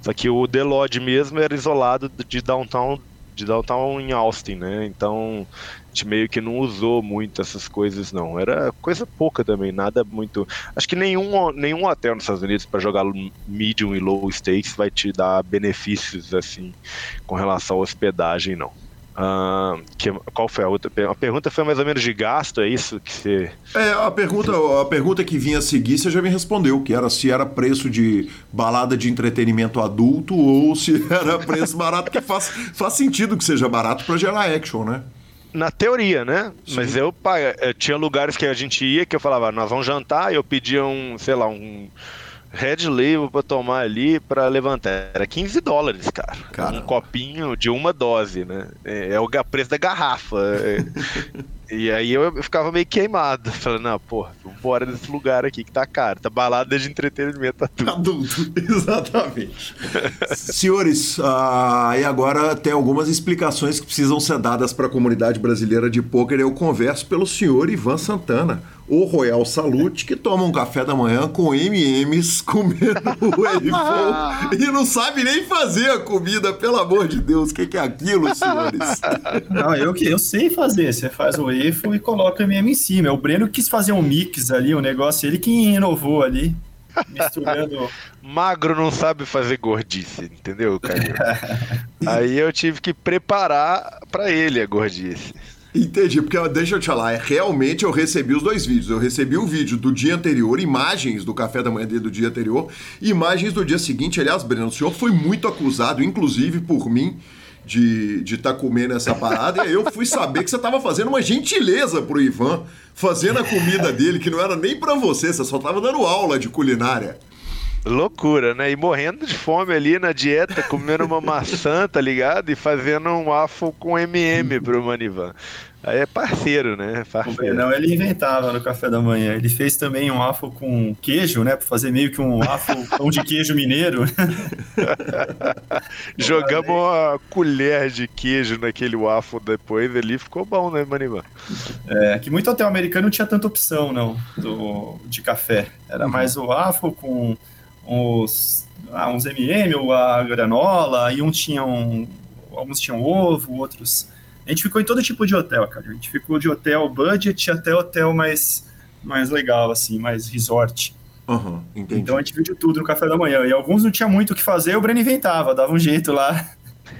H: Só que o Delodge mesmo era isolado de downtown, de downtown em Austin, né? Então gente meio que não usou muito essas coisas, não. Era coisa pouca também, nada muito. Acho que nenhum, nenhum hotel nos Estados Unidos para jogar medium e low stakes vai te dar benefícios assim com relação à hospedagem, não. Uh, que, qual foi a outra pergunta? A pergunta foi mais ou menos de gasto, é isso que você.
A: É, a pergunta, a pergunta que vinha a seguir você já me respondeu, que era se era preço de balada de entretenimento adulto ou se era preço barato, porque faz, faz sentido que seja barato para gerar action, né?
H: Na teoria, né? Sim. Mas eu, pai, eu tinha lugares que a gente ia que eu falava, nós vamos jantar, e eu pedia um, sei lá, um Red Label pra tomar ali pra levantar. Era 15 dólares, cara. Caramba. Um copinho de uma dose, né? É, é o preço da garrafa. E aí eu ficava meio queimado. Falando, não, porra, vambora desse lugar aqui que tá caro. Tá balada de entretenimento adulto.
A: Adulto, exatamente. Senhores, uh, e agora tem algumas explicações que precisam ser dadas para a comunidade brasileira de pôquer. Eu converso pelo senhor Ivan Santana o Royal Salute, que toma um café da manhã com MMs, comendo o e não sabe nem fazer a comida, pelo amor de Deus. O que, que, é aquilo, senhores?
G: Não, eu, eu sei fazer. Você faz o Elifon e coloca o MM em cima. É o Breno quis fazer um mix ali, um negócio, ele que inovou ali. Misturando.
H: Magro não sabe fazer gordice, entendeu, cara? Aí eu tive que preparar para ele a gordice.
A: Entendi, porque deixa eu te falar, é, realmente eu recebi os dois vídeos. Eu recebi o vídeo do dia anterior, imagens do café da manhã dele do dia anterior, imagens do dia seguinte. Aliás, Breno, o senhor foi muito acusado, inclusive por mim, de estar tá comendo essa parada. e eu fui saber que você estava fazendo uma gentileza pro Ivan, fazendo a comida dele, que não era nem para você, você só estava dando aula de culinária.
H: Loucura, né? E morrendo de fome ali na dieta, comendo uma maçã, tá ligado? E fazendo um waffle com MM pro Manivan. Aí é parceiro, né? Parceiro.
G: Não, ele inventava no café da manhã. Ele fez também um waffle com queijo, né? Pra fazer meio que um waffle pão de queijo mineiro.
H: Jogamos uma colher de queijo naquele waffle depois ali, ficou bom, né, Manivan?
G: É, que muito hotel americano não tinha tanta opção, não, do, de café. Era uhum. mais o waffle com uns, ah, uns MM ou a granola, e um tinha um, alguns tinham ovo, outros. A gente ficou em todo tipo de hotel, cara. A gente ficou de hotel budget até hotel mais, mais legal, assim, mais resort.
A: Uhum,
G: então a gente viu de tudo no café da manhã. E alguns não tinha muito o que fazer, o Breno inventava, dava um jeito lá.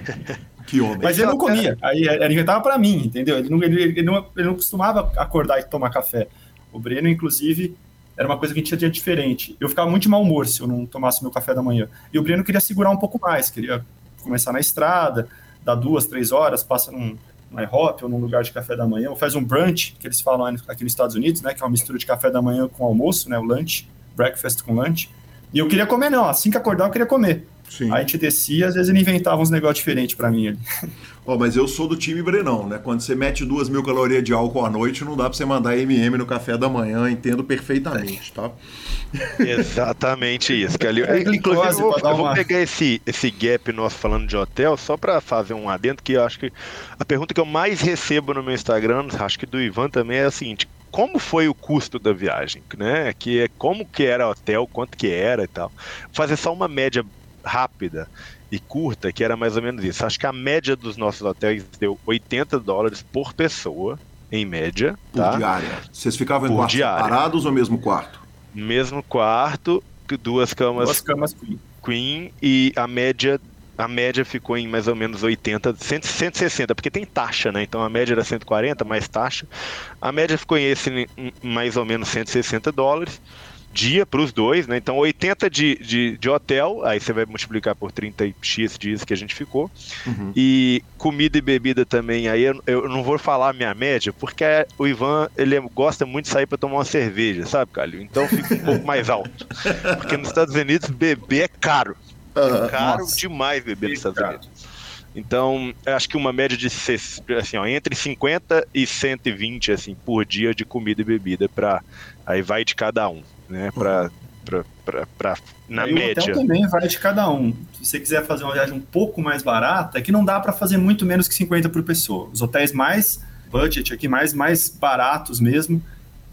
A: Que homem.
G: Mas ele não comia. Aí ele inventava para mim, entendeu? Ele não, ele, ele, não, ele não costumava acordar e tomar café. O Breno, inclusive, era uma coisa que a gente tinha diferente. Eu ficava muito de mau humor se eu não tomasse meu café da manhã. E o Breno queria segurar um pouco mais, queria começar na estrada, dar duas, três horas, passa num, num IHOP ou num lugar de café da manhã, ou faz um brunch, que eles falam aqui nos Estados Unidos, né, que é uma mistura de café da manhã com almoço, né, o lunch, breakfast com lunch. E eu queria comer, não, assim que acordar eu queria comer. Sim. Aí a gente descia, às vezes ele inventava uns negócios diferentes para mim ali.
A: Oh, mas eu sou do time Brenão, né? Quando você mete duas mil calorias de álcool à noite, não dá pra você mandar MM no café da manhã, entendo perfeitamente, tá?
H: Exatamente isso. Que ali, é inclusive, eu vou, eu vou pegar esse, esse gap nosso falando de hotel, só para fazer um adendo, que eu acho que a pergunta que eu mais recebo no meu Instagram, acho que do Ivan também, é a seguinte: como foi o custo da viagem, né? Que é como que era o hotel, quanto que era e tal. Fazer só uma média rápida e curta, que era mais ou menos isso. Acho que a média dos nossos hotéis deu 80 dólares por pessoa, em média.
A: Por tá? diária. Vocês ficavam em quartos separados ou mesmo quarto?
H: Mesmo quarto, duas camas.
G: Duas camas queen.
H: Queen e a média a média ficou em mais ou menos 80, 160, porque tem taxa, né? Então a média era 140 mais taxa. A média ficou em esse em mais ou menos 160 dólares dia para os dois, né? Então 80 de, de, de, hotel, aí você vai multiplicar por 30x dias que a gente ficou. Uhum. E comida e bebida também, aí eu, eu, não vou falar a minha média, porque o Ivan ele gosta muito de sair para tomar uma cerveja, sabe, Calil? Então fica um pouco mais alto. Porque nos Estados Unidos beber é caro. É caro Nossa. demais beber nos Estados Unidos. Então, acho que uma média de assim, ó, entre 50 e 120 assim por dia de comida e bebida para aí vai de cada um né? Para pra, pra, na
G: O
H: média.
G: hotel também vai de cada um. Se você quiser fazer uma viagem um pouco mais barata, é que não dá para fazer muito menos que 50 por pessoa. Os hotéis mais budget aqui, mais, mais baratos mesmo,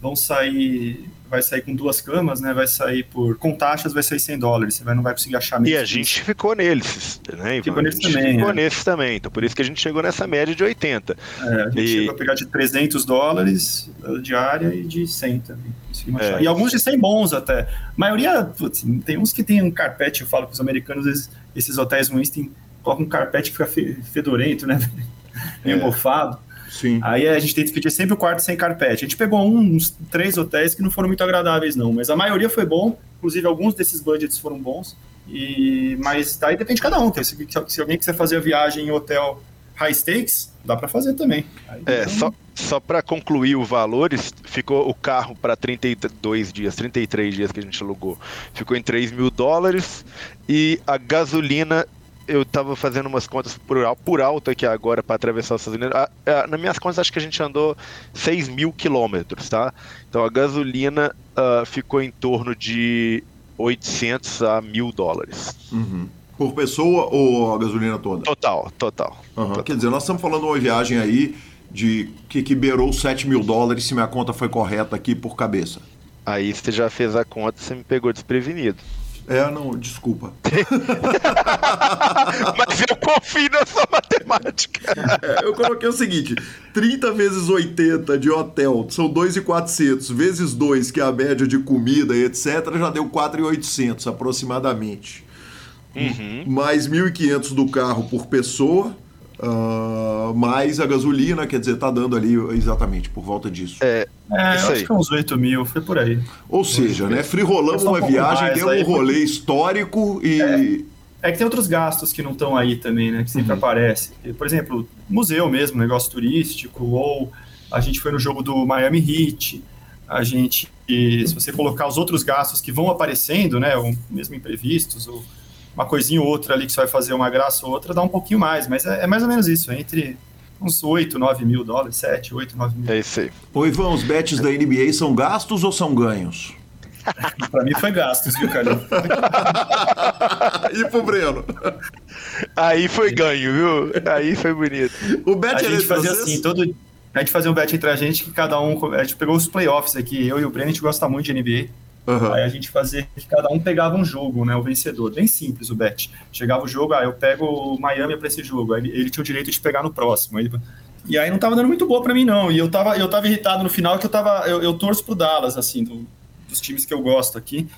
G: vão sair. Vai sair com duas camas, né? Vai sair por. Com taxas vai sair 100 dólares. Você vai, não vai conseguir achar
H: E a gente ficou neles, né?
G: Ficou
H: a
G: neles
H: gente
G: também,
H: ficou
G: é.
H: nesses também. Então por isso que a gente chegou nessa média de 80.
G: É, a gente
H: E-
G: chegou a pegar de 300 dólares diária e de 100 também.
H: É.
G: E alguns de 100 bons até. A maioria, putz, tem uns que tem um carpete, eu falo que os americanos, esses, esses hotéis ruins, tem, colocam um carpete que fica fe- fedorento, né? Meio
A: É.
G: mofado.
A: Sim.
G: Aí a gente tenta pedir sempre o quarto sem carpete. A gente pegou um, uns três hotéis que não foram muito agradáveis, não, mas a maioria foi bom. Inclusive, alguns desses budgets foram bons. E, mas daí depende de cada um. que Se, se alguém quiser fazer a viagem em hotel high stakes, dá para fazer também. Aí,
H: É,
G: então,
H: só, só para concluir os valores, ficou o carro para 32 dias, 33 dias que a gente alugou, ficou em 3 mil dólares e a gasolina. Eu tava fazendo umas contas por, por alto aqui agora para atravessar os Estados Unidos. Ah, ah, nas minhas contas, acho que a gente andou 6 mil quilômetros, tá? Então a gasolina ah, ficou em torno de 800 a 1000 dólares.
A: Uhum. Por pessoa ou a gasolina toda?
H: Total, total.
A: Aham. Quer dizer, nós estamos falando de uma viagem aí de que, que beirou 7 mil dólares, se minha conta foi correta aqui por cabeça.
H: Aí você já fez a conta, você me pegou desprevenido.
A: É, não, desculpa.
H: Mas eu confio na sua matemática.
A: É, eu coloquei o seguinte: 30 vezes 80 de hotel são 2,400, vezes 2, que é a média de comida e etc., já deu 4,800 aproximadamente.
H: Uhum.
A: Mais 1.500 do carro por pessoa, ah, mais a gasolina, quer dizer, tá dando ali exatamente por volta disso.
H: É,
G: É,
H: Isso
G: acho que uns 8 mil, foi por aí.
A: Ou seja, né, frirolamos
G: um
A: uma viagem,
G: mais
A: deu um rolê histórico e.
G: É que tem outros gastos que não estão aí também, né? Que sempre aparecem. Por exemplo, museu mesmo, negócio turístico, ou a gente foi no jogo do Miami Heat. A gente, se você colocar os outros gastos que vão aparecendo, né? Ou mesmo imprevistos, ou uma coisinha ou outra ali que você vai fazer uma graça ou outra, dá um pouquinho mais. Mas é, é mais ou menos isso, é entre uns 8, 9 mil dólares, 7, 8, 9 mil.
H: é isso aí.
A: Ô Ivan, os bets da NBA são gastos ou são ganhos?
G: Pra mim foi gastos, viu, cara?
A: e pro Breno?
H: Aí foi ganho, viu? Aí foi bonito.
A: O bet
G: A
A: era
G: gente
A: de
G: fazia
A: vocês?
G: assim, todo. A gente fazia um bet entre a gente que cada um. A gente pegou os playoffs aqui. Eu e o Breno, a gente gosta muito de NBA.
A: Aham.
G: Aí a gente fazia que cada um pegava um jogo, né? O vencedor. Bem simples o bet. Chegava o jogo, ah, eu pego o Miami pra esse jogo. Aí ele, ele tinha o direito de pegar no próximo. Ele- e aí não tava dando muito boa pra mim, não. E eu tava, eu tava irritado no final que eu tava. Eu, eu torço pro Dallas, assim, do- dos times que eu gosto aqui.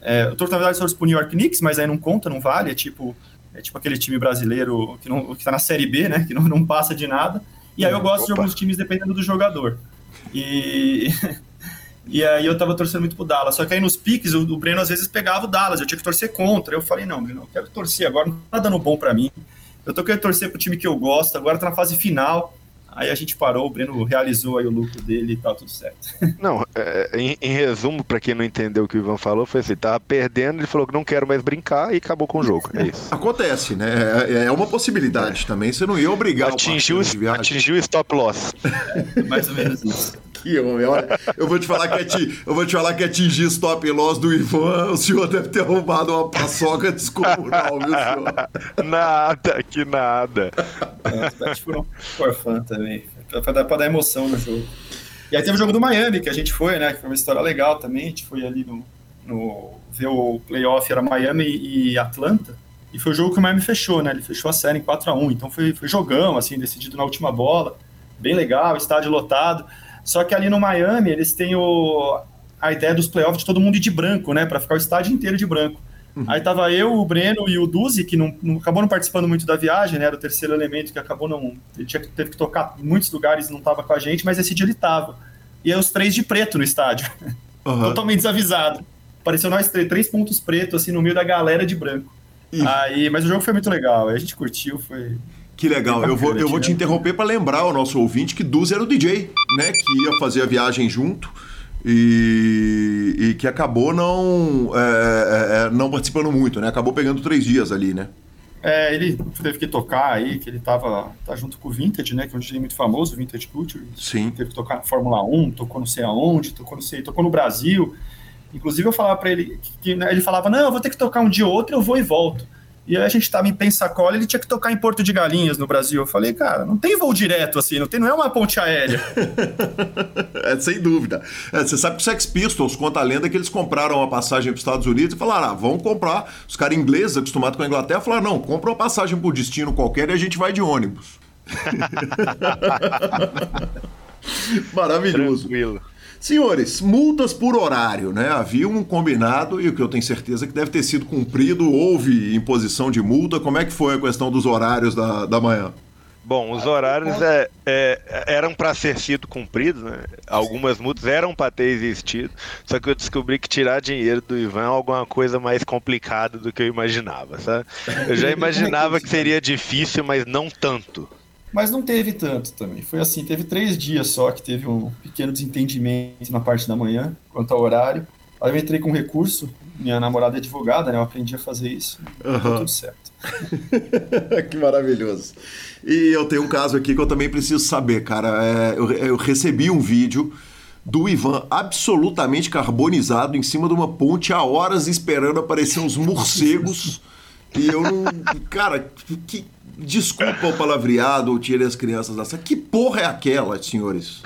G: É, eu torço, na verdade, torço pro New York Knicks, mas aí não conta, não vale. É tipo, é tipo aquele time brasileiro que, não, que tá na Série B, né? Que não, não passa de nada. E aí eu gosto de
H: Opa.
G: alguns times dependendo do jogador. E. E aí eu tava torcendo muito pro Dallas. Só que aí nos piques, o, o Breno às vezes pegava o Dallas, eu tinha que torcer contra. Eu falei, não, Breno, eu quero torcer agora, não tá dando bom pra mim. Eu tô querendo torcer pro time que eu gosto, agora tá na fase final. Aí a gente parou, o Breno realizou aí o lucro dele e tá tudo certo.
H: Não, é, em, em resumo, pra quem não entendeu o que o Ivan falou, foi assim: tava perdendo, ele falou que não quero mais brincar e acabou com o jogo. É isso.
A: Acontece, né? É, é uma possibilidade também. Você não ia obrigar
H: Atingiu,
A: o
H: atingiu o stop loss.
G: Mais ou menos isso.
A: Que homem, olha, eu vou te falar que ati- eu vou te falar que atingir stop loss do Ivan, o senhor deve ter arrumado uma paçoca descomunal, viu, senhor?
H: Nada, que nada.
G: Bets foram for fun também. Pra, pra dar, pra dar emoção no jogo. E aí teve o jogo do Miami, que a gente foi, né? Que foi uma história legal também. A gente foi ali no. no ver o playoff, era Miami e Atlanta. E foi o jogo que o Miami fechou, né? Ele fechou a série em 4x1. Então foi, foi jogão, assim, decidido na última bola. Bem legal, estádio lotado. Só que ali no Miami, eles têm o, a ideia dos playoffs de todo mundo ir de branco, né? Pra ficar o estádio inteiro de branco. Aí tava eu, o Breno e o Duzi, que não, não- acabou não participando muito da viagem, né? Era o terceiro elemento que acabou não. Ele tinha, que- teve que tocar em muitos lugares e não tava com a gente, mas esse dia ele tava. E aí os três de preto no estádio.
A: Aham.
G: Totalmente desavisado. Pareceu nós três, três pontos pretos, assim, no meio da galera de branco.
A: Ih.
G: Aí, mas o jogo foi muito legal. A gente curtiu, foi.
A: Que legal. Eu vou, eu vou te interromper para lembrar o nosso ouvinte que Duz era o DJ, né? Que ia fazer a viagem junto e, e que acabou não, é, é, é, não participando muito, né? Acabou pegando três dias ali, né?
G: É, ele teve que tocar aí, que ele tava tá junto com o Vintage, né? Que é um DJ muito famoso, o Vintage Culture.
A: Sim.
G: Teve que tocar na Fórmula 1, tocou não sei aonde, tocou não sei, tocou no Brasil. Inclusive eu falava para ele que, que né, ele falava: "Não, eu vou ter que tocar um dia ou outro, eu vou e volto". E aí a gente estava em Pensacola, ele tinha que tocar em Porto de Galinhas, no Brasil. Eu falei, cara, não tem voo direto assim, não, tem, não é uma ponte aérea.
A: é, sem dúvida. É, você sabe que o Sex Pistols conta a lenda que eles compraram a passagem para os Estados Unidos e falaram, ah, vamos comprar. Os caras ingleses, acostumados com a Inglaterra, falaram, não, compra uma passagem por destino qualquer e a gente vai de ônibus. Maravilhoso. Tranquilo. Senhores, multas por horário, né? Havia um combinado e o que eu tenho certeza que deve ter sido cumprido. Houve imposição de multa. Como é que foi a questão dos horários da, da manhã?
H: Bom, os horários é, é, eram para ser sido cumpridos, né? Algumas multas eram para ter existido, só que eu descobri que tirar dinheiro do Ivan é alguma coisa mais complicada do que eu imaginava, sabe? Eu já imaginava que seria difícil, mas não tanto.
G: Mas não teve tanto também. Foi assim, teve três dias só que teve um pequeno desentendimento na parte da manhã, quanto ao horário. Aí eu entrei com recurso, minha namorada é advogada, né? Eu aprendi a fazer isso. Uhum. tudo certo.
A: que maravilhoso. E eu tenho um caso aqui que eu também preciso saber, cara. É, eu, eu recebi um vídeo do Ivan absolutamente carbonizado em cima de uma ponte há horas esperando aparecer uns morcegos. e eu não. Cara, que, Desculpa o palavreado ou tire as crianças da sala. Que porra é aquela, senhores?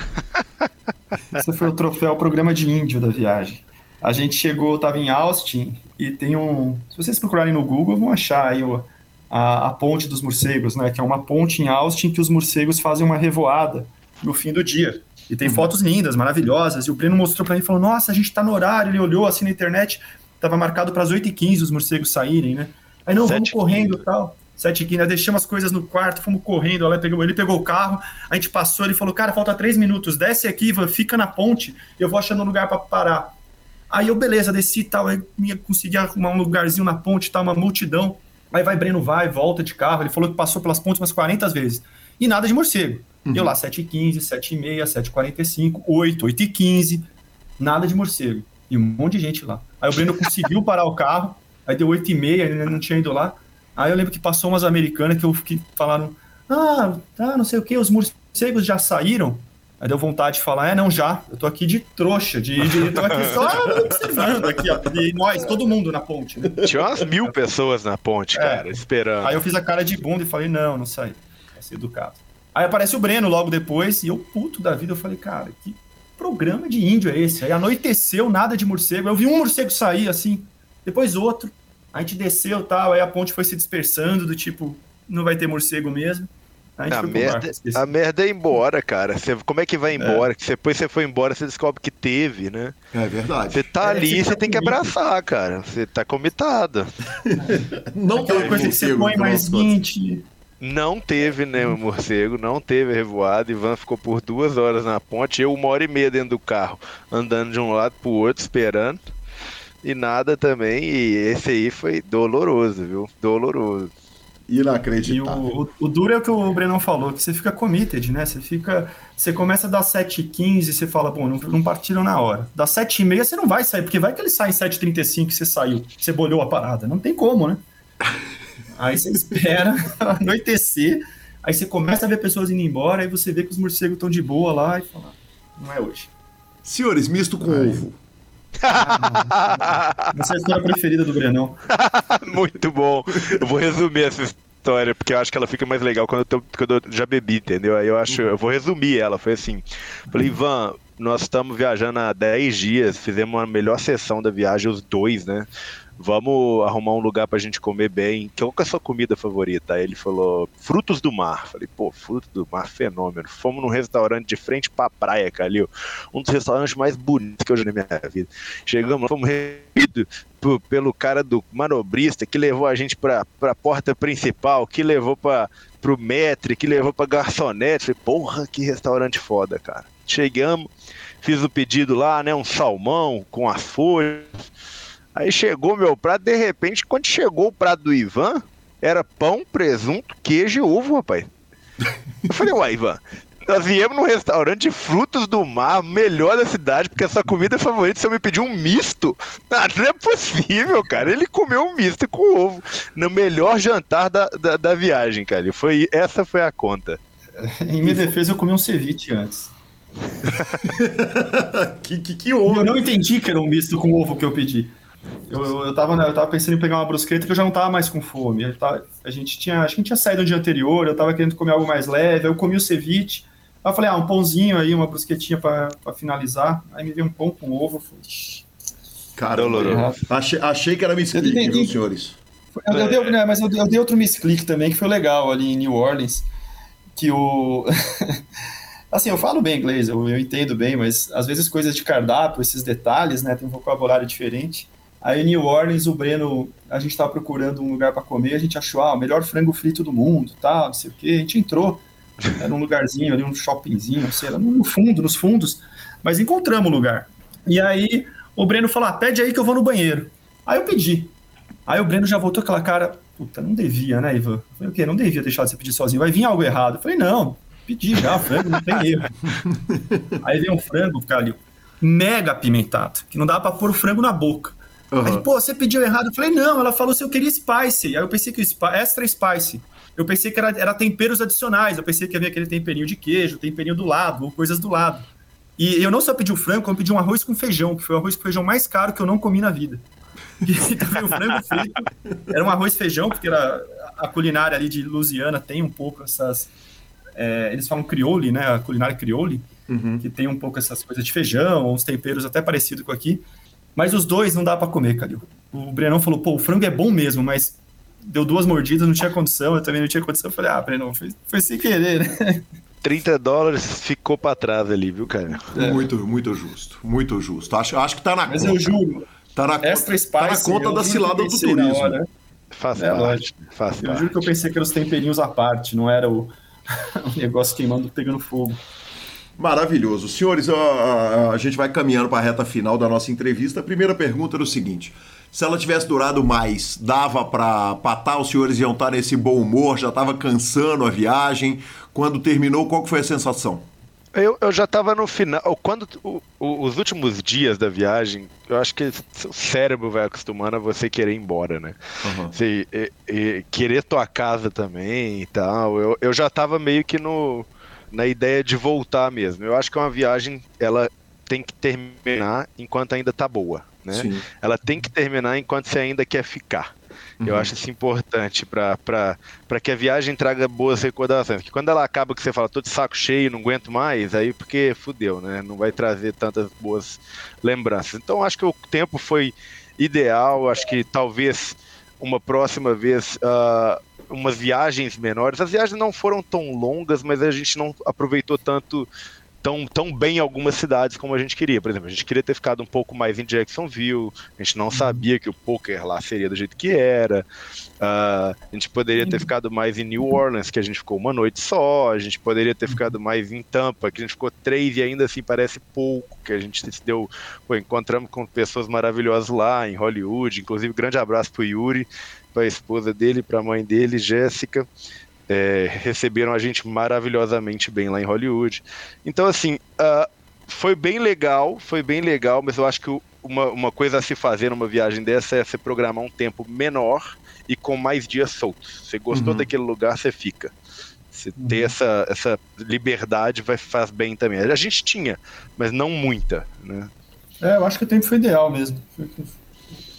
G: Esse foi o troféu programa de índio da viagem. A gente chegou, estava em Austin e tem um. Se vocês procurarem no Google, vão achar aí o, a, a, ponte dos morcegos, né? Que é uma ponte em Austin que os morcegos fazem uma revoada no fim do dia. E tem uhum. fotos lindas, maravilhosas. E o Breno mostrou para mim e falou: Nossa, a gente está no horário. Ele olhou assim na internet, estava marcado para as 8h15 os morcegos saírem, né? Aí não, vamos correndo e tal. Sete e nós deixamos as coisas no quarto, fomos correndo, ela pegou, ele pegou o carro, a gente passou, ele falou, cara, falta três minutos, desce aqui, fica na ponte, eu vou achando um lugar para parar. Aí eu, beleza, desci e tal, aí consegui arrumar um lugarzinho na ponte, tá, uma multidão. Aí vai, Breno vai, volta de carro, ele falou que passou pelas pontes umas 40 vezes. E nada de morcego. Uhum. Eu lá, 7h15, 7h30, 7h45, 8, 8h15, nada de morcego. E um monte de gente lá. Aí o Breno conseguiu parar o carro, aí deu 8h30, ele não tinha ido lá. Aí eu lembro que passou umas americanas que eu fiquei falaram, ah, tá, não sei o que, os morcegos já saíram. Aí deu vontade de falar, é, não, já, eu tô aqui de trouxa, de, de tô aqui só observando aqui, ó, e nós, todo mundo na ponte. Né?
H: Tinha umas mil pessoas na ponte, é. cara, esperando.
G: Aí eu fiz a cara de bunda e falei, não, não saí, vai ser educado. Aí aparece o Breno logo depois, e eu, puto da vida, eu falei, cara, que programa de índio é esse? Aí anoiteceu, nada de morcego, eu vi um morcego sair assim, depois outro, a gente desceu tal, aí a ponte foi se dispersando, do tipo, não vai ter morcego mesmo.
H: A, a merda, a merda é ir embora, cara. Você, como é que vai é. embora? É. Que depois você foi embora, você descobre que teve, né?
A: É verdade.
H: Você tá
A: é,
H: ali, você, tá tem que abraçar, cara. Você tá comitado.
G: não Aquela teve coisa que você põe mais 20.
H: Não teve, né, o morcego, não teve revoado. Ivan ficou por duas horas na ponte, eu uma hora e meia dentro do carro, andando de um lado pro outro, esperando e nada também. E esse aí foi doloroso, viu? Doloroso.
A: Inacreditável.
G: E o, o, o, duro é o que o Brenão falou, que você fica committed, né? Você fica. Você começa a dar 7h15 e você fala, bom, não, não partiram na hora. Da 7h30 você não vai sair, porque vai que ele sai em 7h35 e você saiu, você bolhou a parada. Não tem como, né? aí você espera anoitecer, aí você começa a ver pessoas indo embora, aí você vê que os morcegos estão de boa lá e fala, não é hoje.
A: Senhores, misto com aí. ovo.
G: Essa é a história preferida do Brenão.
H: Muito bom. Eu vou resumir essa história, porque eu acho que ela fica mais legal quando eu, tô, quando eu já bebi, entendeu? Aí eu acho, eu vou resumir ela. Foi assim: falei, Ivan, nós estamos viajando há 10 dias, fizemos a melhor sessão da viagem, os dois, né? Vamos arrumar um lugar pra gente comer bem. Qual que é a sua comida favorita? Aí ele falou, frutos do mar. Falei, pô, frutos do mar, fenômeno. Fomos num restaurante de frente pra praia, Calil. Um dos restaurantes mais bonitos que eu já vi na minha vida. Chegamos fomos recebidos pelo cara do manobrista que levou a gente pra, pra porta principal, que levou pra, pro metre, que levou pra garçonete. Falei, porra, que restaurante foda, cara. Chegamos, fiz o pedido lá, né, um salmão com as folhas Aí chegou meu prato, de repente, quando chegou o prato do Ivan, era pão, presunto, queijo e ovo, rapaz. Eu falei, uai, Ivan, nós viemos num restaurante de frutos do mar, melhor da cidade, porque a sua comida favorita, você me pediu um misto. Ah, não é possível, cara. Ele comeu um misto com ovo no melhor jantar da, da, da viagem, cara. Foi, essa foi a conta.
G: Em minha defesa, eu comi um ceviche antes.
A: que, que, que ovo.
G: Eu não entendi que era um misto com ovo que eu pedi. Eu, eu, eu, tava, eu tava pensando em pegar uma brusqueta que eu já não tava mais com fome. Eu tava, a gente tinha, acho que a gente tinha saído no dia anterior, eu tava querendo comer algo mais leve, eu comi o ceviche. Aí eu falei, ah, um pãozinho aí, uma brusquetinha para finalizar. Aí me veio um pão com ovo. Falei,
A: Caramba, achei, achei que era misclick, viu, senhores?
G: Eu, eu dei, né, mas eu, eu dei outro misclick também, que foi legal ali em New Orleans, que o... assim, eu falo bem inglês, eu, eu entendo bem, mas às vezes coisas de cardápio, esses detalhes, né, tem um vocabulário diferente. Aí em New Orleans, o Breno, a gente estava procurando um lugar para comer, a gente achou, ah, o melhor frango frito do mundo, tal, não sei o quê. A gente entrou, era um lugarzinho ali, um shoppingzinho, sei lá, no fundo, nos fundos, mas encontramos o lugar. E aí o Breno falou, ah, pede aí que eu vou no banheiro. Aí eu pedi. Aí o Breno já voltou aquela cara, puta, não devia, né, Ivan? Eu falei, o quê? Não devia deixar você pedir sozinho, vai vir algo errado. Eu falei, não, pedi já, frango, não tem erro. aí vem um frango, cara, mega apimentado, que não dá para pôr o frango na boca. Uhum. Aí, pô, você pediu errado. Eu falei, não, ela falou se eu queria spice. Aí eu pensei que o extra spice. Eu pensei que era, era temperos adicionais. Eu pensei que havia aquele temperinho de queijo, temperinho do lado, ou coisas do lado. E eu não só pedi o frango, como pedi um arroz com feijão, que foi o arroz com feijão mais caro que eu não comi na vida. E também o frango frito. Era um arroz feijão, porque era, a culinária ali de Louisiana tem um pouco essas. É, eles falam criole, né? A culinária criole, uhum. que tem um pouco essas coisas de feijão, uns temperos até parecidos com aqui. Mas os dois não dá para comer, Calil. O Brenão falou, pô, o frango é bom mesmo, mas deu duas mordidas, não tinha condição, eu também não tinha condição. Eu falei, ah, Brenão, foi, foi sem querer, né?
H: 30 dólares ficou para trás ali, viu, cara?
A: É. Muito, muito justo, muito justo. Acho, acho que tá na
G: Mas
A: conta.
G: Mas eu juro,
A: tá na,
G: extra spice,
A: tá na conta da cilada do turismo.
H: Faz é, parte, faz
G: eu
H: parte.
G: juro que eu pensei que eram os temperinhos à parte, não era o, o negócio queimando, pegando fogo.
A: Maravilhoso. Senhores, a, a, a gente vai caminhando para a reta final da nossa entrevista. A primeira pergunta era o seguinte: se ela tivesse durado mais, dava para patar? Os senhores iam estar nesse bom humor? Já estava cansando a viagem? Quando terminou, qual foi a sensação?
H: Eu, eu já estava no final. Quando o, o, os últimos dias da viagem, eu acho que o cérebro vai acostumando a você querer ir embora, né? Uhum. Você, e, e, querer tua casa também e tal. Eu, eu já estava meio que no na ideia de voltar mesmo. Eu acho que é uma viagem, ela tem que terminar enquanto ainda tá boa, né? Sim. Ela tem que terminar enquanto você ainda quer ficar. Uhum. Eu acho isso importante para que a viagem traga boas recordações. Que quando ela acaba que você fala, tô de saco cheio, não aguento mais, aí porque fudeu, né? Não vai trazer tantas boas lembranças. Então acho que o tempo foi ideal, acho que talvez uma próxima vez uh, umas viagens menores. As viagens não foram tão longas, mas a gente não aproveitou tanto tão, tão bem algumas cidades como a gente queria. Por exemplo, a gente queria ter ficado um pouco mais em Jacksonville, a gente não sabia que o poker lá seria do jeito que era. Uh, a gente poderia ter ficado mais em New Orleans, que a gente ficou uma noite só. A gente poderia ter ficado mais em Tampa, que a gente ficou três e ainda assim parece pouco. Que a gente se deu. Pô, encontramos com pessoas maravilhosas lá em Hollywood. Inclusive, grande abraço pro Yuri para a esposa dele, para a mãe dele, Jéssica. É, receberam a gente maravilhosamente bem lá em Hollywood. Então, assim, uh, foi bem legal, foi bem legal, mas eu acho que uma, uma coisa a se fazer numa viagem dessa é você programar um tempo menor e com mais dias soltos. Você gostou uhum. daquele lugar, você fica. Você uhum. ter essa, essa liberdade vai, faz bem também. A gente tinha, mas não muita, né?
G: É, eu acho que o tempo foi ideal mesmo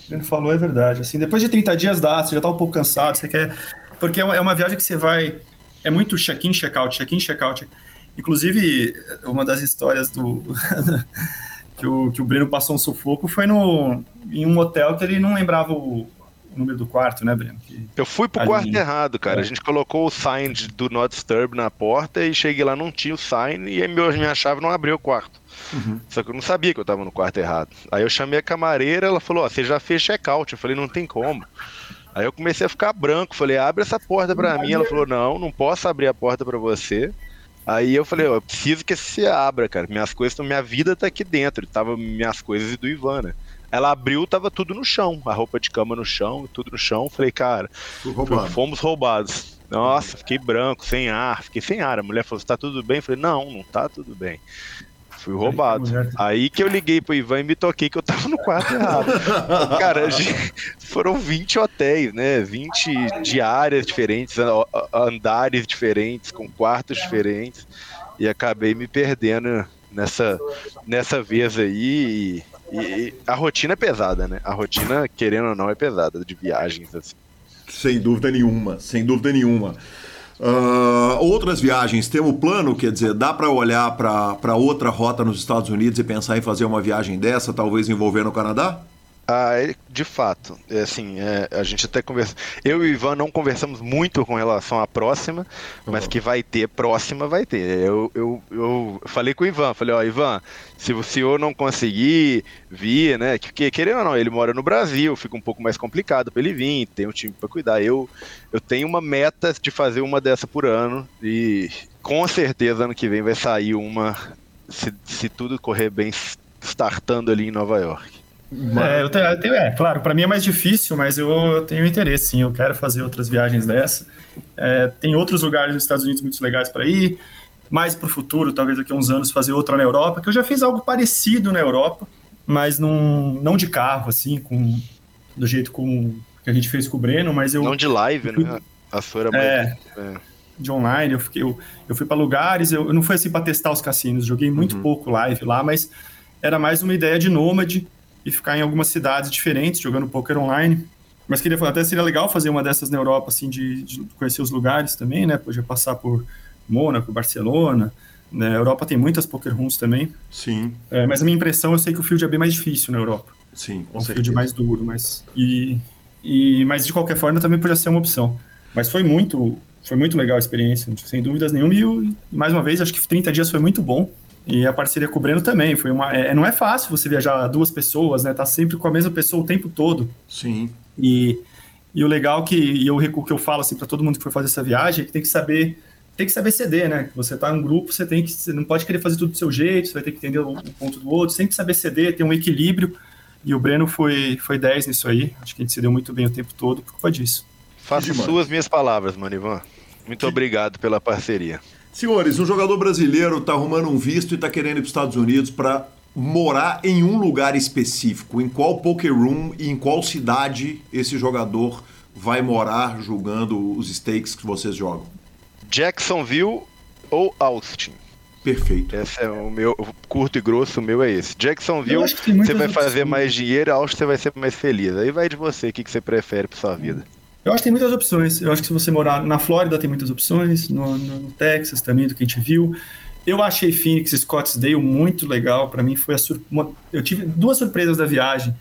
G: ele falou é verdade. Assim, depois de 30 dias dá, você já tá um pouco cansado, você quer. Porque é uma viagem que você vai. É muito check-in, check-out, check-in, check-out. Inclusive, uma das histórias do. que, o, que o Breno passou um sufoco foi no, em um hotel que ele não lembrava o, o número do quarto, né, Breno? Que,
H: eu fui pro ali, quarto errado, cara. É. A gente colocou o sign do Not Disturb na porta e cheguei lá, não tinha o sign e meu, minha chave não abriu o quarto. Uhum. Só que eu não sabia que eu tava no quarto errado. Aí eu chamei a camareira, ela falou: Ó, você já fez check-out. Eu falei: Não tem como. Aí eu comecei a ficar branco, falei: Abre essa porta pra mim. Ela falou: Não, não posso abrir a porta pra você. Aí eu falei: Eu preciso que você abra, cara. Minhas coisas, minha vida tá aqui dentro. Tava minhas coisas e do Ivan, né? Ela abriu, tava tudo no chão, a roupa de cama no chão, tudo no chão. Falei, cara, fomos roubados. Nossa, fiquei branco, sem ar, fiquei sem ar. A mulher falou: tá tudo bem? falei, não, não tá tudo bem. Fui roubado. Aí que eu liguei pro Ivan e me toquei que eu tava no quarto errado. Cara, foram 20 hotéis, né? 20 diárias diferentes, andares diferentes, com quartos diferentes. E acabei me perdendo nessa, nessa vez aí. E, e a rotina é pesada, né? A rotina, querendo ou não, é pesada de viagens, assim.
A: Sem dúvida nenhuma, sem dúvida nenhuma. Uh, outras viagens, temos plano, quer dizer, dá para olhar para outra rota nos Estados Unidos e pensar em fazer uma viagem dessa, talvez envolvendo o Canadá?
H: Ah, de fato. É, assim, é, a gente até conversa. Eu e o Ivan não conversamos muito com relação à próxima, mas uhum. que vai ter próxima, vai ter. Eu, eu, eu falei com o Ivan, falei, ó, Ivan, se o senhor não conseguir vir, né? Que querendo ou não, ele mora no Brasil, fica um pouco mais complicado para ele vir, tem um time para cuidar. Eu, eu tenho uma meta de fazer uma dessa por ano e com certeza ano que vem vai sair uma, se, se tudo correr bem, startando ali em Nova York.
G: É, eu tenho, eu tenho, é, claro, para mim é mais difícil, mas eu, eu, tenho interesse, sim. Eu quero fazer outras viagens dessa. É, tem outros lugares nos Estados Unidos muito legais para ir. Mais para o futuro, talvez daqui a uns anos, fazer outra na Europa, que eu já fiz algo parecido na Europa, mas não, não de carro, assim, com, do jeito com, que a gente fez com o Breno, mas eu.
H: Não de live, fui, né? A sua era
G: é, é. De online, eu, fiquei, eu, eu fui para lugares, eu, eu, não fui assim para testar os cassinos, joguei muito uhum. pouco live lá, mas era mais uma ideia de nômade e ficar em algumas cidades diferentes jogando poker online. Mas queria falar, até seria legal fazer uma dessas na Europa, assim, de, de conhecer os lugares também, né? Podia passar por Mônaco, Barcelona. Né? A Europa tem muitas poker rooms também.
A: Sim.
G: É, mas a minha impressão, eu sei que o field é bem mais difícil na Europa.
A: Sim,
G: com um certeza. field mais duro, mas e, e mas de qualquer forma também podia ser uma opção. Mas foi muito, foi muito legal a experiência, sem dúvidas nenhuma. E mais uma vez, acho que 30 dias foi muito bom. E a parceria com o Breno também. Foi uma, é, não é fácil você viajar duas pessoas, né? Tá sempre com a mesma pessoa o tempo todo.
A: Sim.
G: E, e o legal que e eu, o que eu falo assim para todo mundo que for fazer essa viagem é que tem que saber tem que saber ceder, né? Você tá em um grupo, você tem que você não pode querer fazer tudo do seu jeito, você vai ter que entender o, ponto do outro, que saber ceder, ter um equilíbrio. E o Breno foi foi 10 nisso aí. Acho que a gente cedeu muito bem o tempo todo por culpa disso.
H: Faça suas minhas palavras, Manivan. Muito obrigado pela parceria.
A: Senhores, um jogador brasileiro está arrumando um visto e está querendo ir para os Estados Unidos para morar em um lugar específico. Em qual poker room e em qual cidade esse jogador vai morar jogando os stakes que vocês jogam?
H: Jacksonville ou Austin?
A: Perfeito.
H: Esse é o meu curto e grosso, o meu é esse. Jacksonville, você vai fazer mais dinheiro, Austin você vai ser mais feliz. Aí vai de você, o que, que você prefere para sua vida.
G: Eu acho que tem muitas opções. Eu acho que se você morar na Flórida tem muitas opções, no, no Texas também, do que a gente viu. Eu achei Phoenix e Scottsdale muito legal. Para mim foi uma... eu tive duas surpresas da viagem,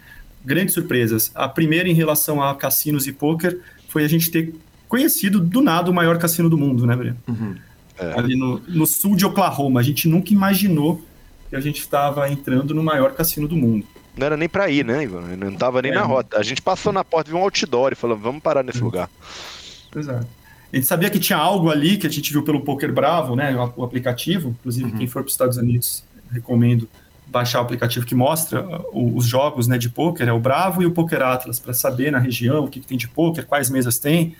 G: grandes surpresas. A primeira em relação a cassinos e poker foi a gente ter conhecido do nada o maior cassino do mundo, né, Breno? Uhum. É. Ali no, no sul de Oklahoma. A gente nunca imaginou que a gente estava entrando no maior cassino do mundo
H: não era nem pra ir, né, Ivan? Não tava nem é. na rota. A gente passou na porta, viu um outdoor e falou, vamos parar nesse lugar.
G: Exato. A gente sabia que tinha algo ali que a gente viu pelo Poker Bravo, né, o aplicativo. Inclusive, uhum. quem for para os Estados Unidos, recomendo baixar o aplicativo que mostra uh, os jogos né, de poker, é o Bravo e o Poker Atlas, para saber na região o que, que, tem de poker, quais mesas tem.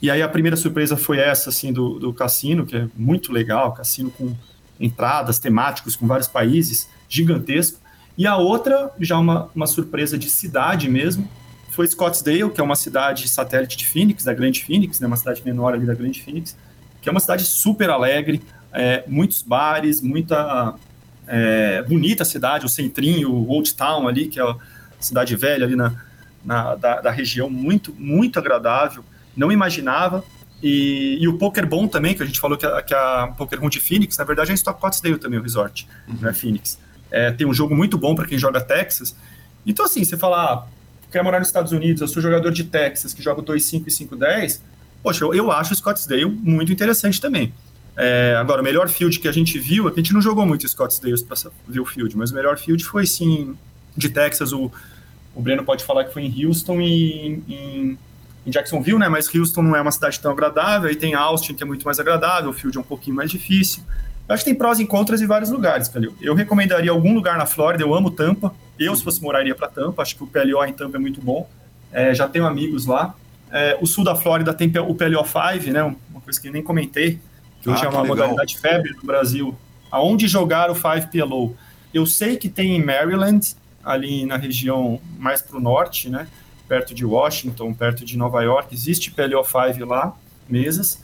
G: E aí a primeira surpresa foi essa, assim, do, do cassino, que é muito legal, cassino com entradas temáticos com vários países, gigantesco. E a outra, já uma, uma surpresa de cidade mesmo, foi Scottsdale, que é uma cidade satélite de Phoenix, da Grande Phoenix, né, uma cidade menor ali da Grande Phoenix, que é uma cidade super alegre, é, muitos bares, muita é, bonita cidade, o centrinho, o Old Town ali, que é a cidade velha ali na, na da, da, região, muito, muito agradável, não imaginava. E, e, o Poker Bom também, que a gente falou que a, que a Poker Room de Phoenix, na verdade é em Scottsdale também o resort, uhum. né, Phoenix. É, tem um jogo muito bom para quem joga Texas. Então, assim, você fala, ah, quer morar nos Estados Unidos, eu sou jogador de Texas que joga 2-5 e 5-10. Poxa, eu, eu acho o Scottsdale muito interessante também. É, agora, o melhor field que a gente viu, é a gente não jogou muito Scottsdale para ver o field, mas o melhor field foi sim de Texas. O, o Breno pode falar que foi em Houston e em, em Jacksonville, né? Mas Houston não é uma cidade tão agradável. Aí tem Austin, que é muito mais agradável, o field é um pouquinho mais difícil. Eu acho que tem prós e contras em vários lugares, Calil. Eu recomendaria algum lugar na Flórida, eu amo Tampa. Eu, se fosse morar, iria para Tampa. Acho que o PLO em Tampa é muito bom. É, já tenho amigos lá. É, o sul da Flórida tem o PLO 5, né? Uma coisa que nem comentei, que hoje ah, é uma modalidade febre no Brasil. Aonde jogar o 5 PLO? Eu sei que tem em Maryland, ali na região mais para o norte, né? Perto de Washington, perto de Nova York, existe PLO 5 lá, mesas.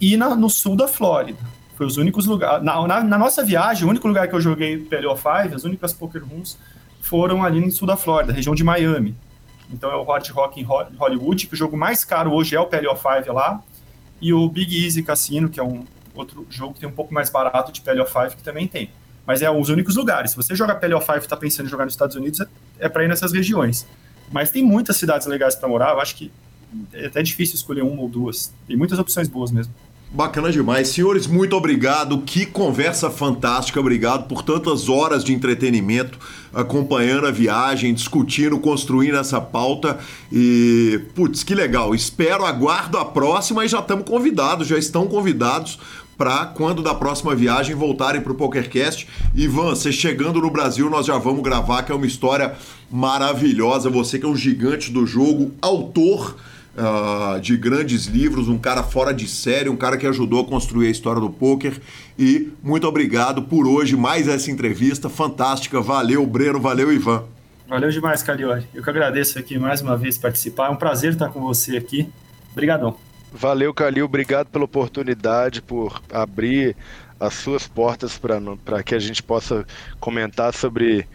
G: E na, no sul da Flórida Os únicos lugares. Na, na, na, nossa viagem, o único lugar que eu joguei PLO 5, as únicas poker rooms, foram ali no sul da Flórida, região de Miami. Então é o Hard Rock em Hollywood, que o jogo mais caro hoje é o PLO 5 lá, e o Big Easy Cassino, que é um outro jogo que tem um pouco mais barato de PLO 5, que também tem. Mas é os únicos lugares. Se você joga PLO 5 e está pensando em jogar nos Estados Unidos, é para ir nessas regiões. Mas tem muitas cidades legais para morar, eu acho que é até difícil escolher uma ou duas. Tem muitas opções boas mesmo.
A: Bacana demais. Senhores, muito obrigado. Que conversa fantástica. Obrigado por tantas horas de entretenimento, acompanhando a viagem, discutindo, construindo essa pauta. E, putz, que legal. Espero, aguardo a próxima e já estamos convidados, já estão convidados para quando da próxima viagem voltarem para o PokerCast. Ivan, você chegando no Brasil, nós já vamos gravar, que é uma história maravilhosa. Você que é um gigante do jogo, autor uh, de grandes livros, um cara fora de série, um cara que ajudou a construir a história do poker. E muito obrigado por hoje, mais essa entrevista fantástica. Valeu, Breno, valeu, Ivan.
G: Valeu demais, Caliori. Eu que agradeço aqui mais uma vez participar. É um prazer estar com você aqui. Obrigadão.
H: Valeu, Calil. Obrigado pela oportunidade, por abrir as suas portas para que a gente possa comentar sobre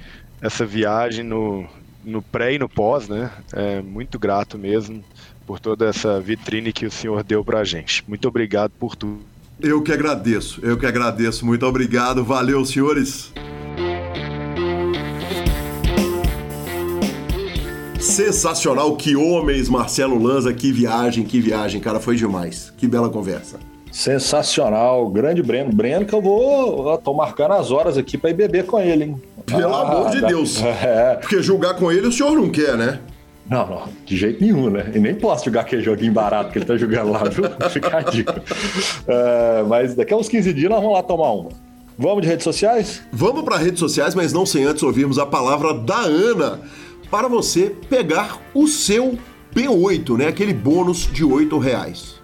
H: essa viagem no, no pré e no pós, né? É muito grato mesmo por toda essa vitrine que o senhor deu para a gente. Muito obrigado por tudo.
A: Eu que agradeço, eu que agradeço. Muito obrigado. Valeu, senhores. Sensacional, que homens, Marcelo Lanza, que viagem, que viagem, cara, foi demais. Que bela conversa.
B: Sensacional, grande Breno. Breno que eu vou, tô marcando as horas aqui para ir beber com ele, hein?
A: Pelo ah, amor de Deus. É. Porque julgar com ele o senhor não quer, né?
B: Não, não, de jeito nenhum, né? E nem posso jogar aquele joguinho barato que ele tá jogando lá, viu? Fica a dica. Uh, mas daqui a uns 15 dias nós vamos lá tomar uma. Vamos de redes sociais?
A: Vamos para redes sociais, mas não sem antes ouvirmos a palavra da Ana para você pegar o seu P8, né? Aquele bônus de 8 reais.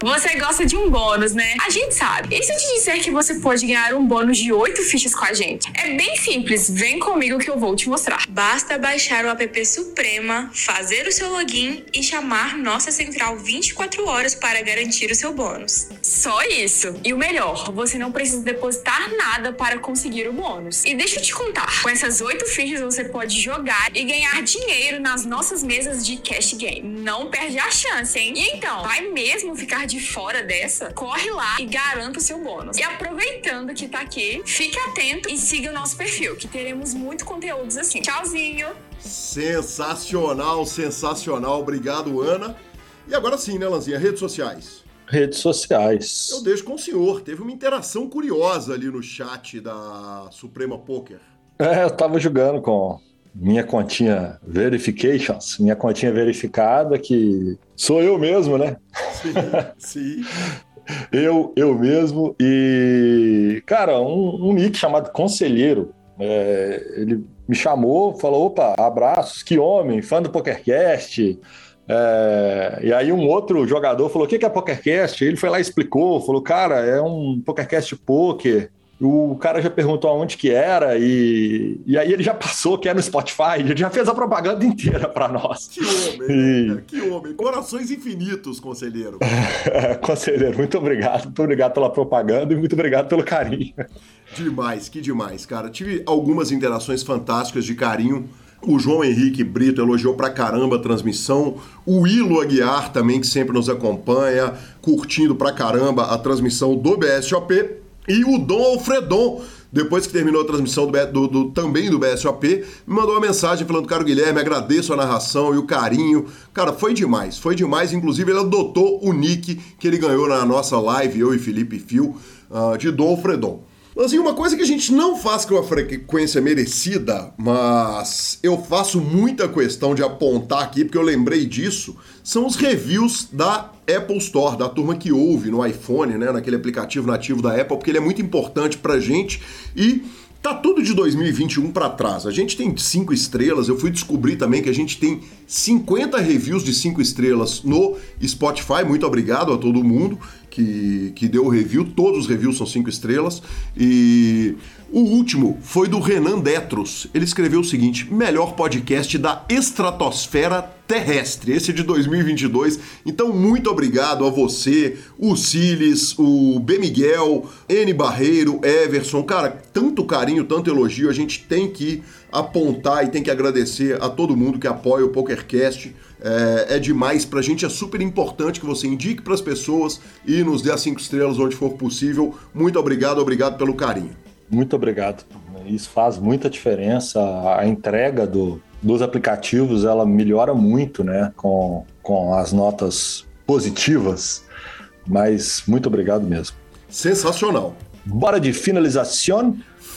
J: Você gosta de um bônus, né? A gente sabe. E se eu te disser que você pode ganhar um bônus de 8 fichas com a gente? É bem simples, vem comigo que eu vou te mostrar. Basta baixar o app Suprema, fazer o seu login e chamar nossa central 24 horas para garantir o seu bônus. Só isso. E o melhor, você não precisa depositar nada para conseguir o bônus. E deixa eu te contar, com essas 8 fichas você pode jogar e ganhar dinheiro nas nossas mesas de cash game. Não perde a chance, hein? E então, vai mesmo ficar de fora dessa, corre lá e garanta o seu bônus. E aproveitando que tá aqui, fique atento e siga o nosso perfil, que teremos muito conteúdos assim. Tchauzinho!
A: Sensacional, sensacional. Obrigado, Ana. E agora sim, né, Lanzinha? Redes sociais.
B: Redes sociais.
A: Eu deixo com o senhor. Teve uma interação curiosa ali no chat da Suprema Poker.
B: É, eu tava jogando com minha continha verifications, minha continha verificada, que sou eu mesmo, né? Sim, sim. eu, eu mesmo. E, cara, um, um nick chamado Conselheiro, é, ele me chamou, falou: opa, abraços, que homem, fã do PokerCast. É, e aí um outro jogador falou: o que é PokerCast? Ele foi lá e explicou, falou: cara, é um PokerCast poker o cara já perguntou aonde que era e, e aí ele já passou que é no Spotify, ele já fez a propaganda inteira para nós.
A: Que homem, e... né? que homem. Corações infinitos, conselheiro.
B: conselheiro, muito obrigado. Muito obrigado pela propaganda e muito obrigado pelo carinho.
A: Demais, que demais, cara. Tive algumas interações fantásticas de carinho. O João Henrique Brito elogiou pra caramba a transmissão. O Ilo Aguiar também, que sempre nos acompanha, curtindo pra caramba a transmissão do BSOP. E o Dom Alfredon, depois que terminou a transmissão do, do, do, também do BSOP, me mandou uma mensagem falando, cara Guilherme, agradeço a narração e o carinho. Cara, foi demais, foi demais. Inclusive, ele adotou o nick que ele ganhou na nossa live, eu e Felipe Fio, uh, de Dom Alfredon. Assim, uma coisa que a gente não faz com a frequência merecida, mas eu faço muita questão de apontar aqui, porque eu lembrei disso, são os reviews da Apple Store, da turma que ouve no iPhone, né, naquele aplicativo nativo da Apple, porque ele é muito importante pra gente e Tá tudo de 2021 para trás. A gente tem cinco estrelas. Eu fui descobrir também que a gente tem 50 reviews de cinco estrelas no Spotify. Muito obrigado a todo mundo que, que deu o review, todos os reviews são cinco estrelas. E o último foi do Renan Detros. Ele escreveu o seguinte: melhor podcast da estratosfera terrestre. Esse de 2022. Então, muito obrigado a você, o Siles, o B. Miguel, N. Barreiro, Everson. Cara, tanto carinho, tanto elogio. A gente tem que apontar e tem que agradecer a todo mundo que apoia o PokerCast. É, é demais pra gente, é super importante que você indique para as pessoas e nos dê as cinco estrelas onde for possível. Muito obrigado, obrigado pelo carinho.
B: Muito obrigado. Isso faz muita diferença. A entrega do, dos aplicativos ela melhora muito, né, com, com as notas positivas. Mas muito obrigado mesmo.
A: Sensacional.
B: Bora de finalização.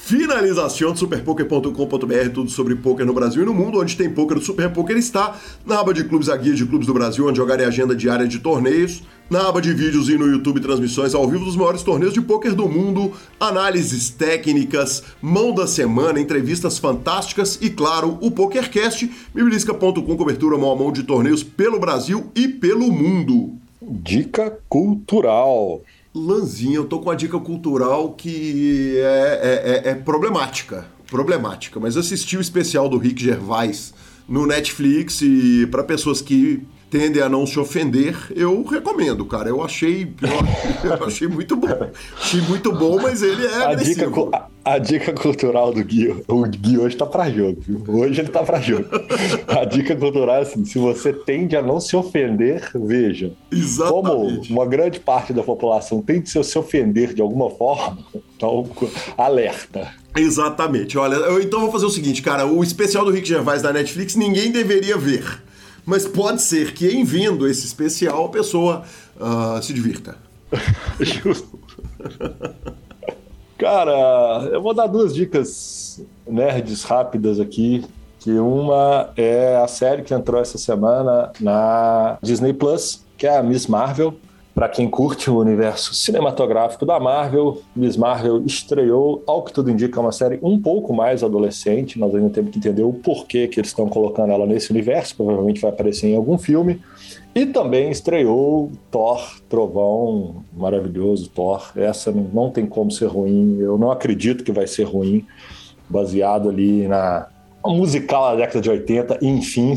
A: Finalização do superpoker.com.br, tudo sobre poker no Brasil e no mundo, onde tem poker. O Super Poker está na aba de clubes, a guia de clubes do Brasil, onde jogar é agenda diária de torneios, na aba de vídeos e no YouTube transmissões ao vivo dos maiores torneios de poker do mundo, análises técnicas, mão da semana, entrevistas fantásticas e, claro, o PokerCast, mibilisca.com, cobertura mão a mão de torneios pelo Brasil e pelo mundo.
B: Dica cultural.
A: Lanzinha, eu tô com uma dica cultural que é, é, é, é problemática. Problemática. Mas assisti o especial do Rick Gervais no Netflix e para pessoas que tendem a não se ofender, eu recomendo, cara. Eu achei, eu, eu achei muito bom. Achei muito bom, mas ele é
B: a dica, a, a, dica cultural do Gui, o Gui hoje tá pra jogo, viu? Hoje ele tá pra jogo. A dica cultural é assim, se você tende a não se ofender, veja.
A: Exatamente.
B: Como uma grande parte da população tende a se ofender de alguma forma, então alerta.
A: Exatamente. Olha, eu então vou fazer o seguinte, cara, o especial do Rick Gervais da Netflix ninguém deveria ver mas pode ser que em vendo esse especial a pessoa uh, se divirta.
B: Justo. Cara, eu vou dar duas dicas nerds rápidas aqui. Que uma é a série que entrou essa semana na Disney Plus, que é a Miss Marvel. Para quem curte o universo cinematográfico da Marvel, Miss Marvel estreou, ao que tudo indica, uma série um pouco mais adolescente. Nós ainda temos que entender o porquê que eles estão colocando ela nesse universo. Provavelmente vai aparecer em algum filme. E também estreou Thor, Trovão, maravilhoso Thor. Essa não tem como ser ruim. Eu não acredito que vai ser ruim, baseado ali na musical da década de 80, enfim.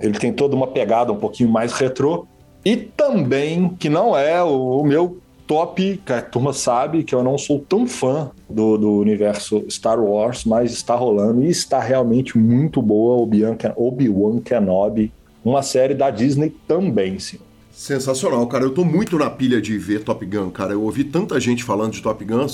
B: Ele tem toda uma pegada um pouquinho mais retrô. E também, que não é o, o meu top, que a turma sabe que eu não sou tão fã do, do universo Star Wars, mas está rolando e está realmente muito boa Obi-Wan Kenobi, uma série da Disney também, sim.
A: Sensacional, cara. Eu tô muito na pilha de ver Top Gun, cara. Eu ouvi tanta gente falando de Top Gun.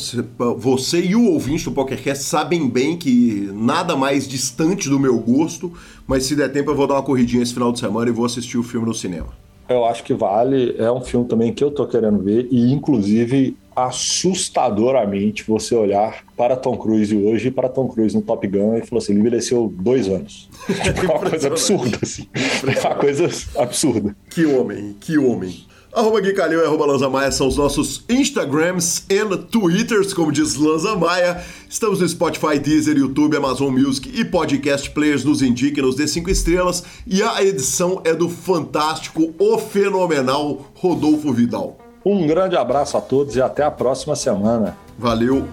A: Você e o ouvinte do PokerCast sabem bem que nada mais distante do meu gosto, mas se der tempo eu vou dar uma corridinha esse final de semana e vou assistir o filme no cinema.
B: Eu acho que vale. É um filme também que eu tô querendo ver e, inclusive, assustadoramente você olhar para Tom Cruise hoje e para Tom Cruise no Top Gun e falou assim: ele envelheceu dois anos. é uma coisa absurda, assim. É uma coisa absurda.
A: Que homem, que homem. Arroba Gui Calil e arroba Lanza Maia são os nossos Instagrams e Twitters, como diz Lanza Maia. Estamos no Spotify, Deezer, YouTube, Amazon Music e Podcast Players. Nos indique, nos dê cinco estrelas. E a edição é do fantástico, o fenomenal Rodolfo Vidal.
B: Um grande abraço a todos e até a próxima semana.
A: Valeu!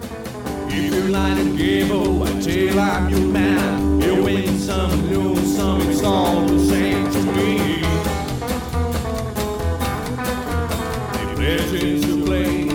A: Legends to play,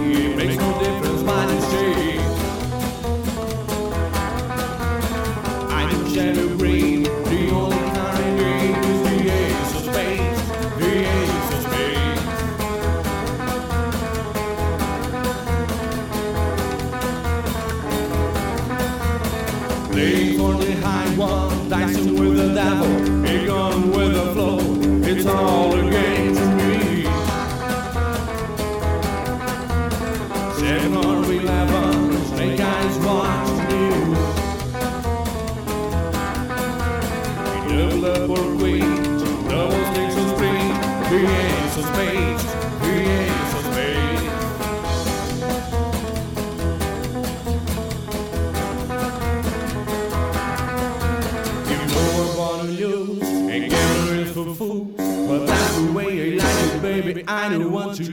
A: I
K: don't want to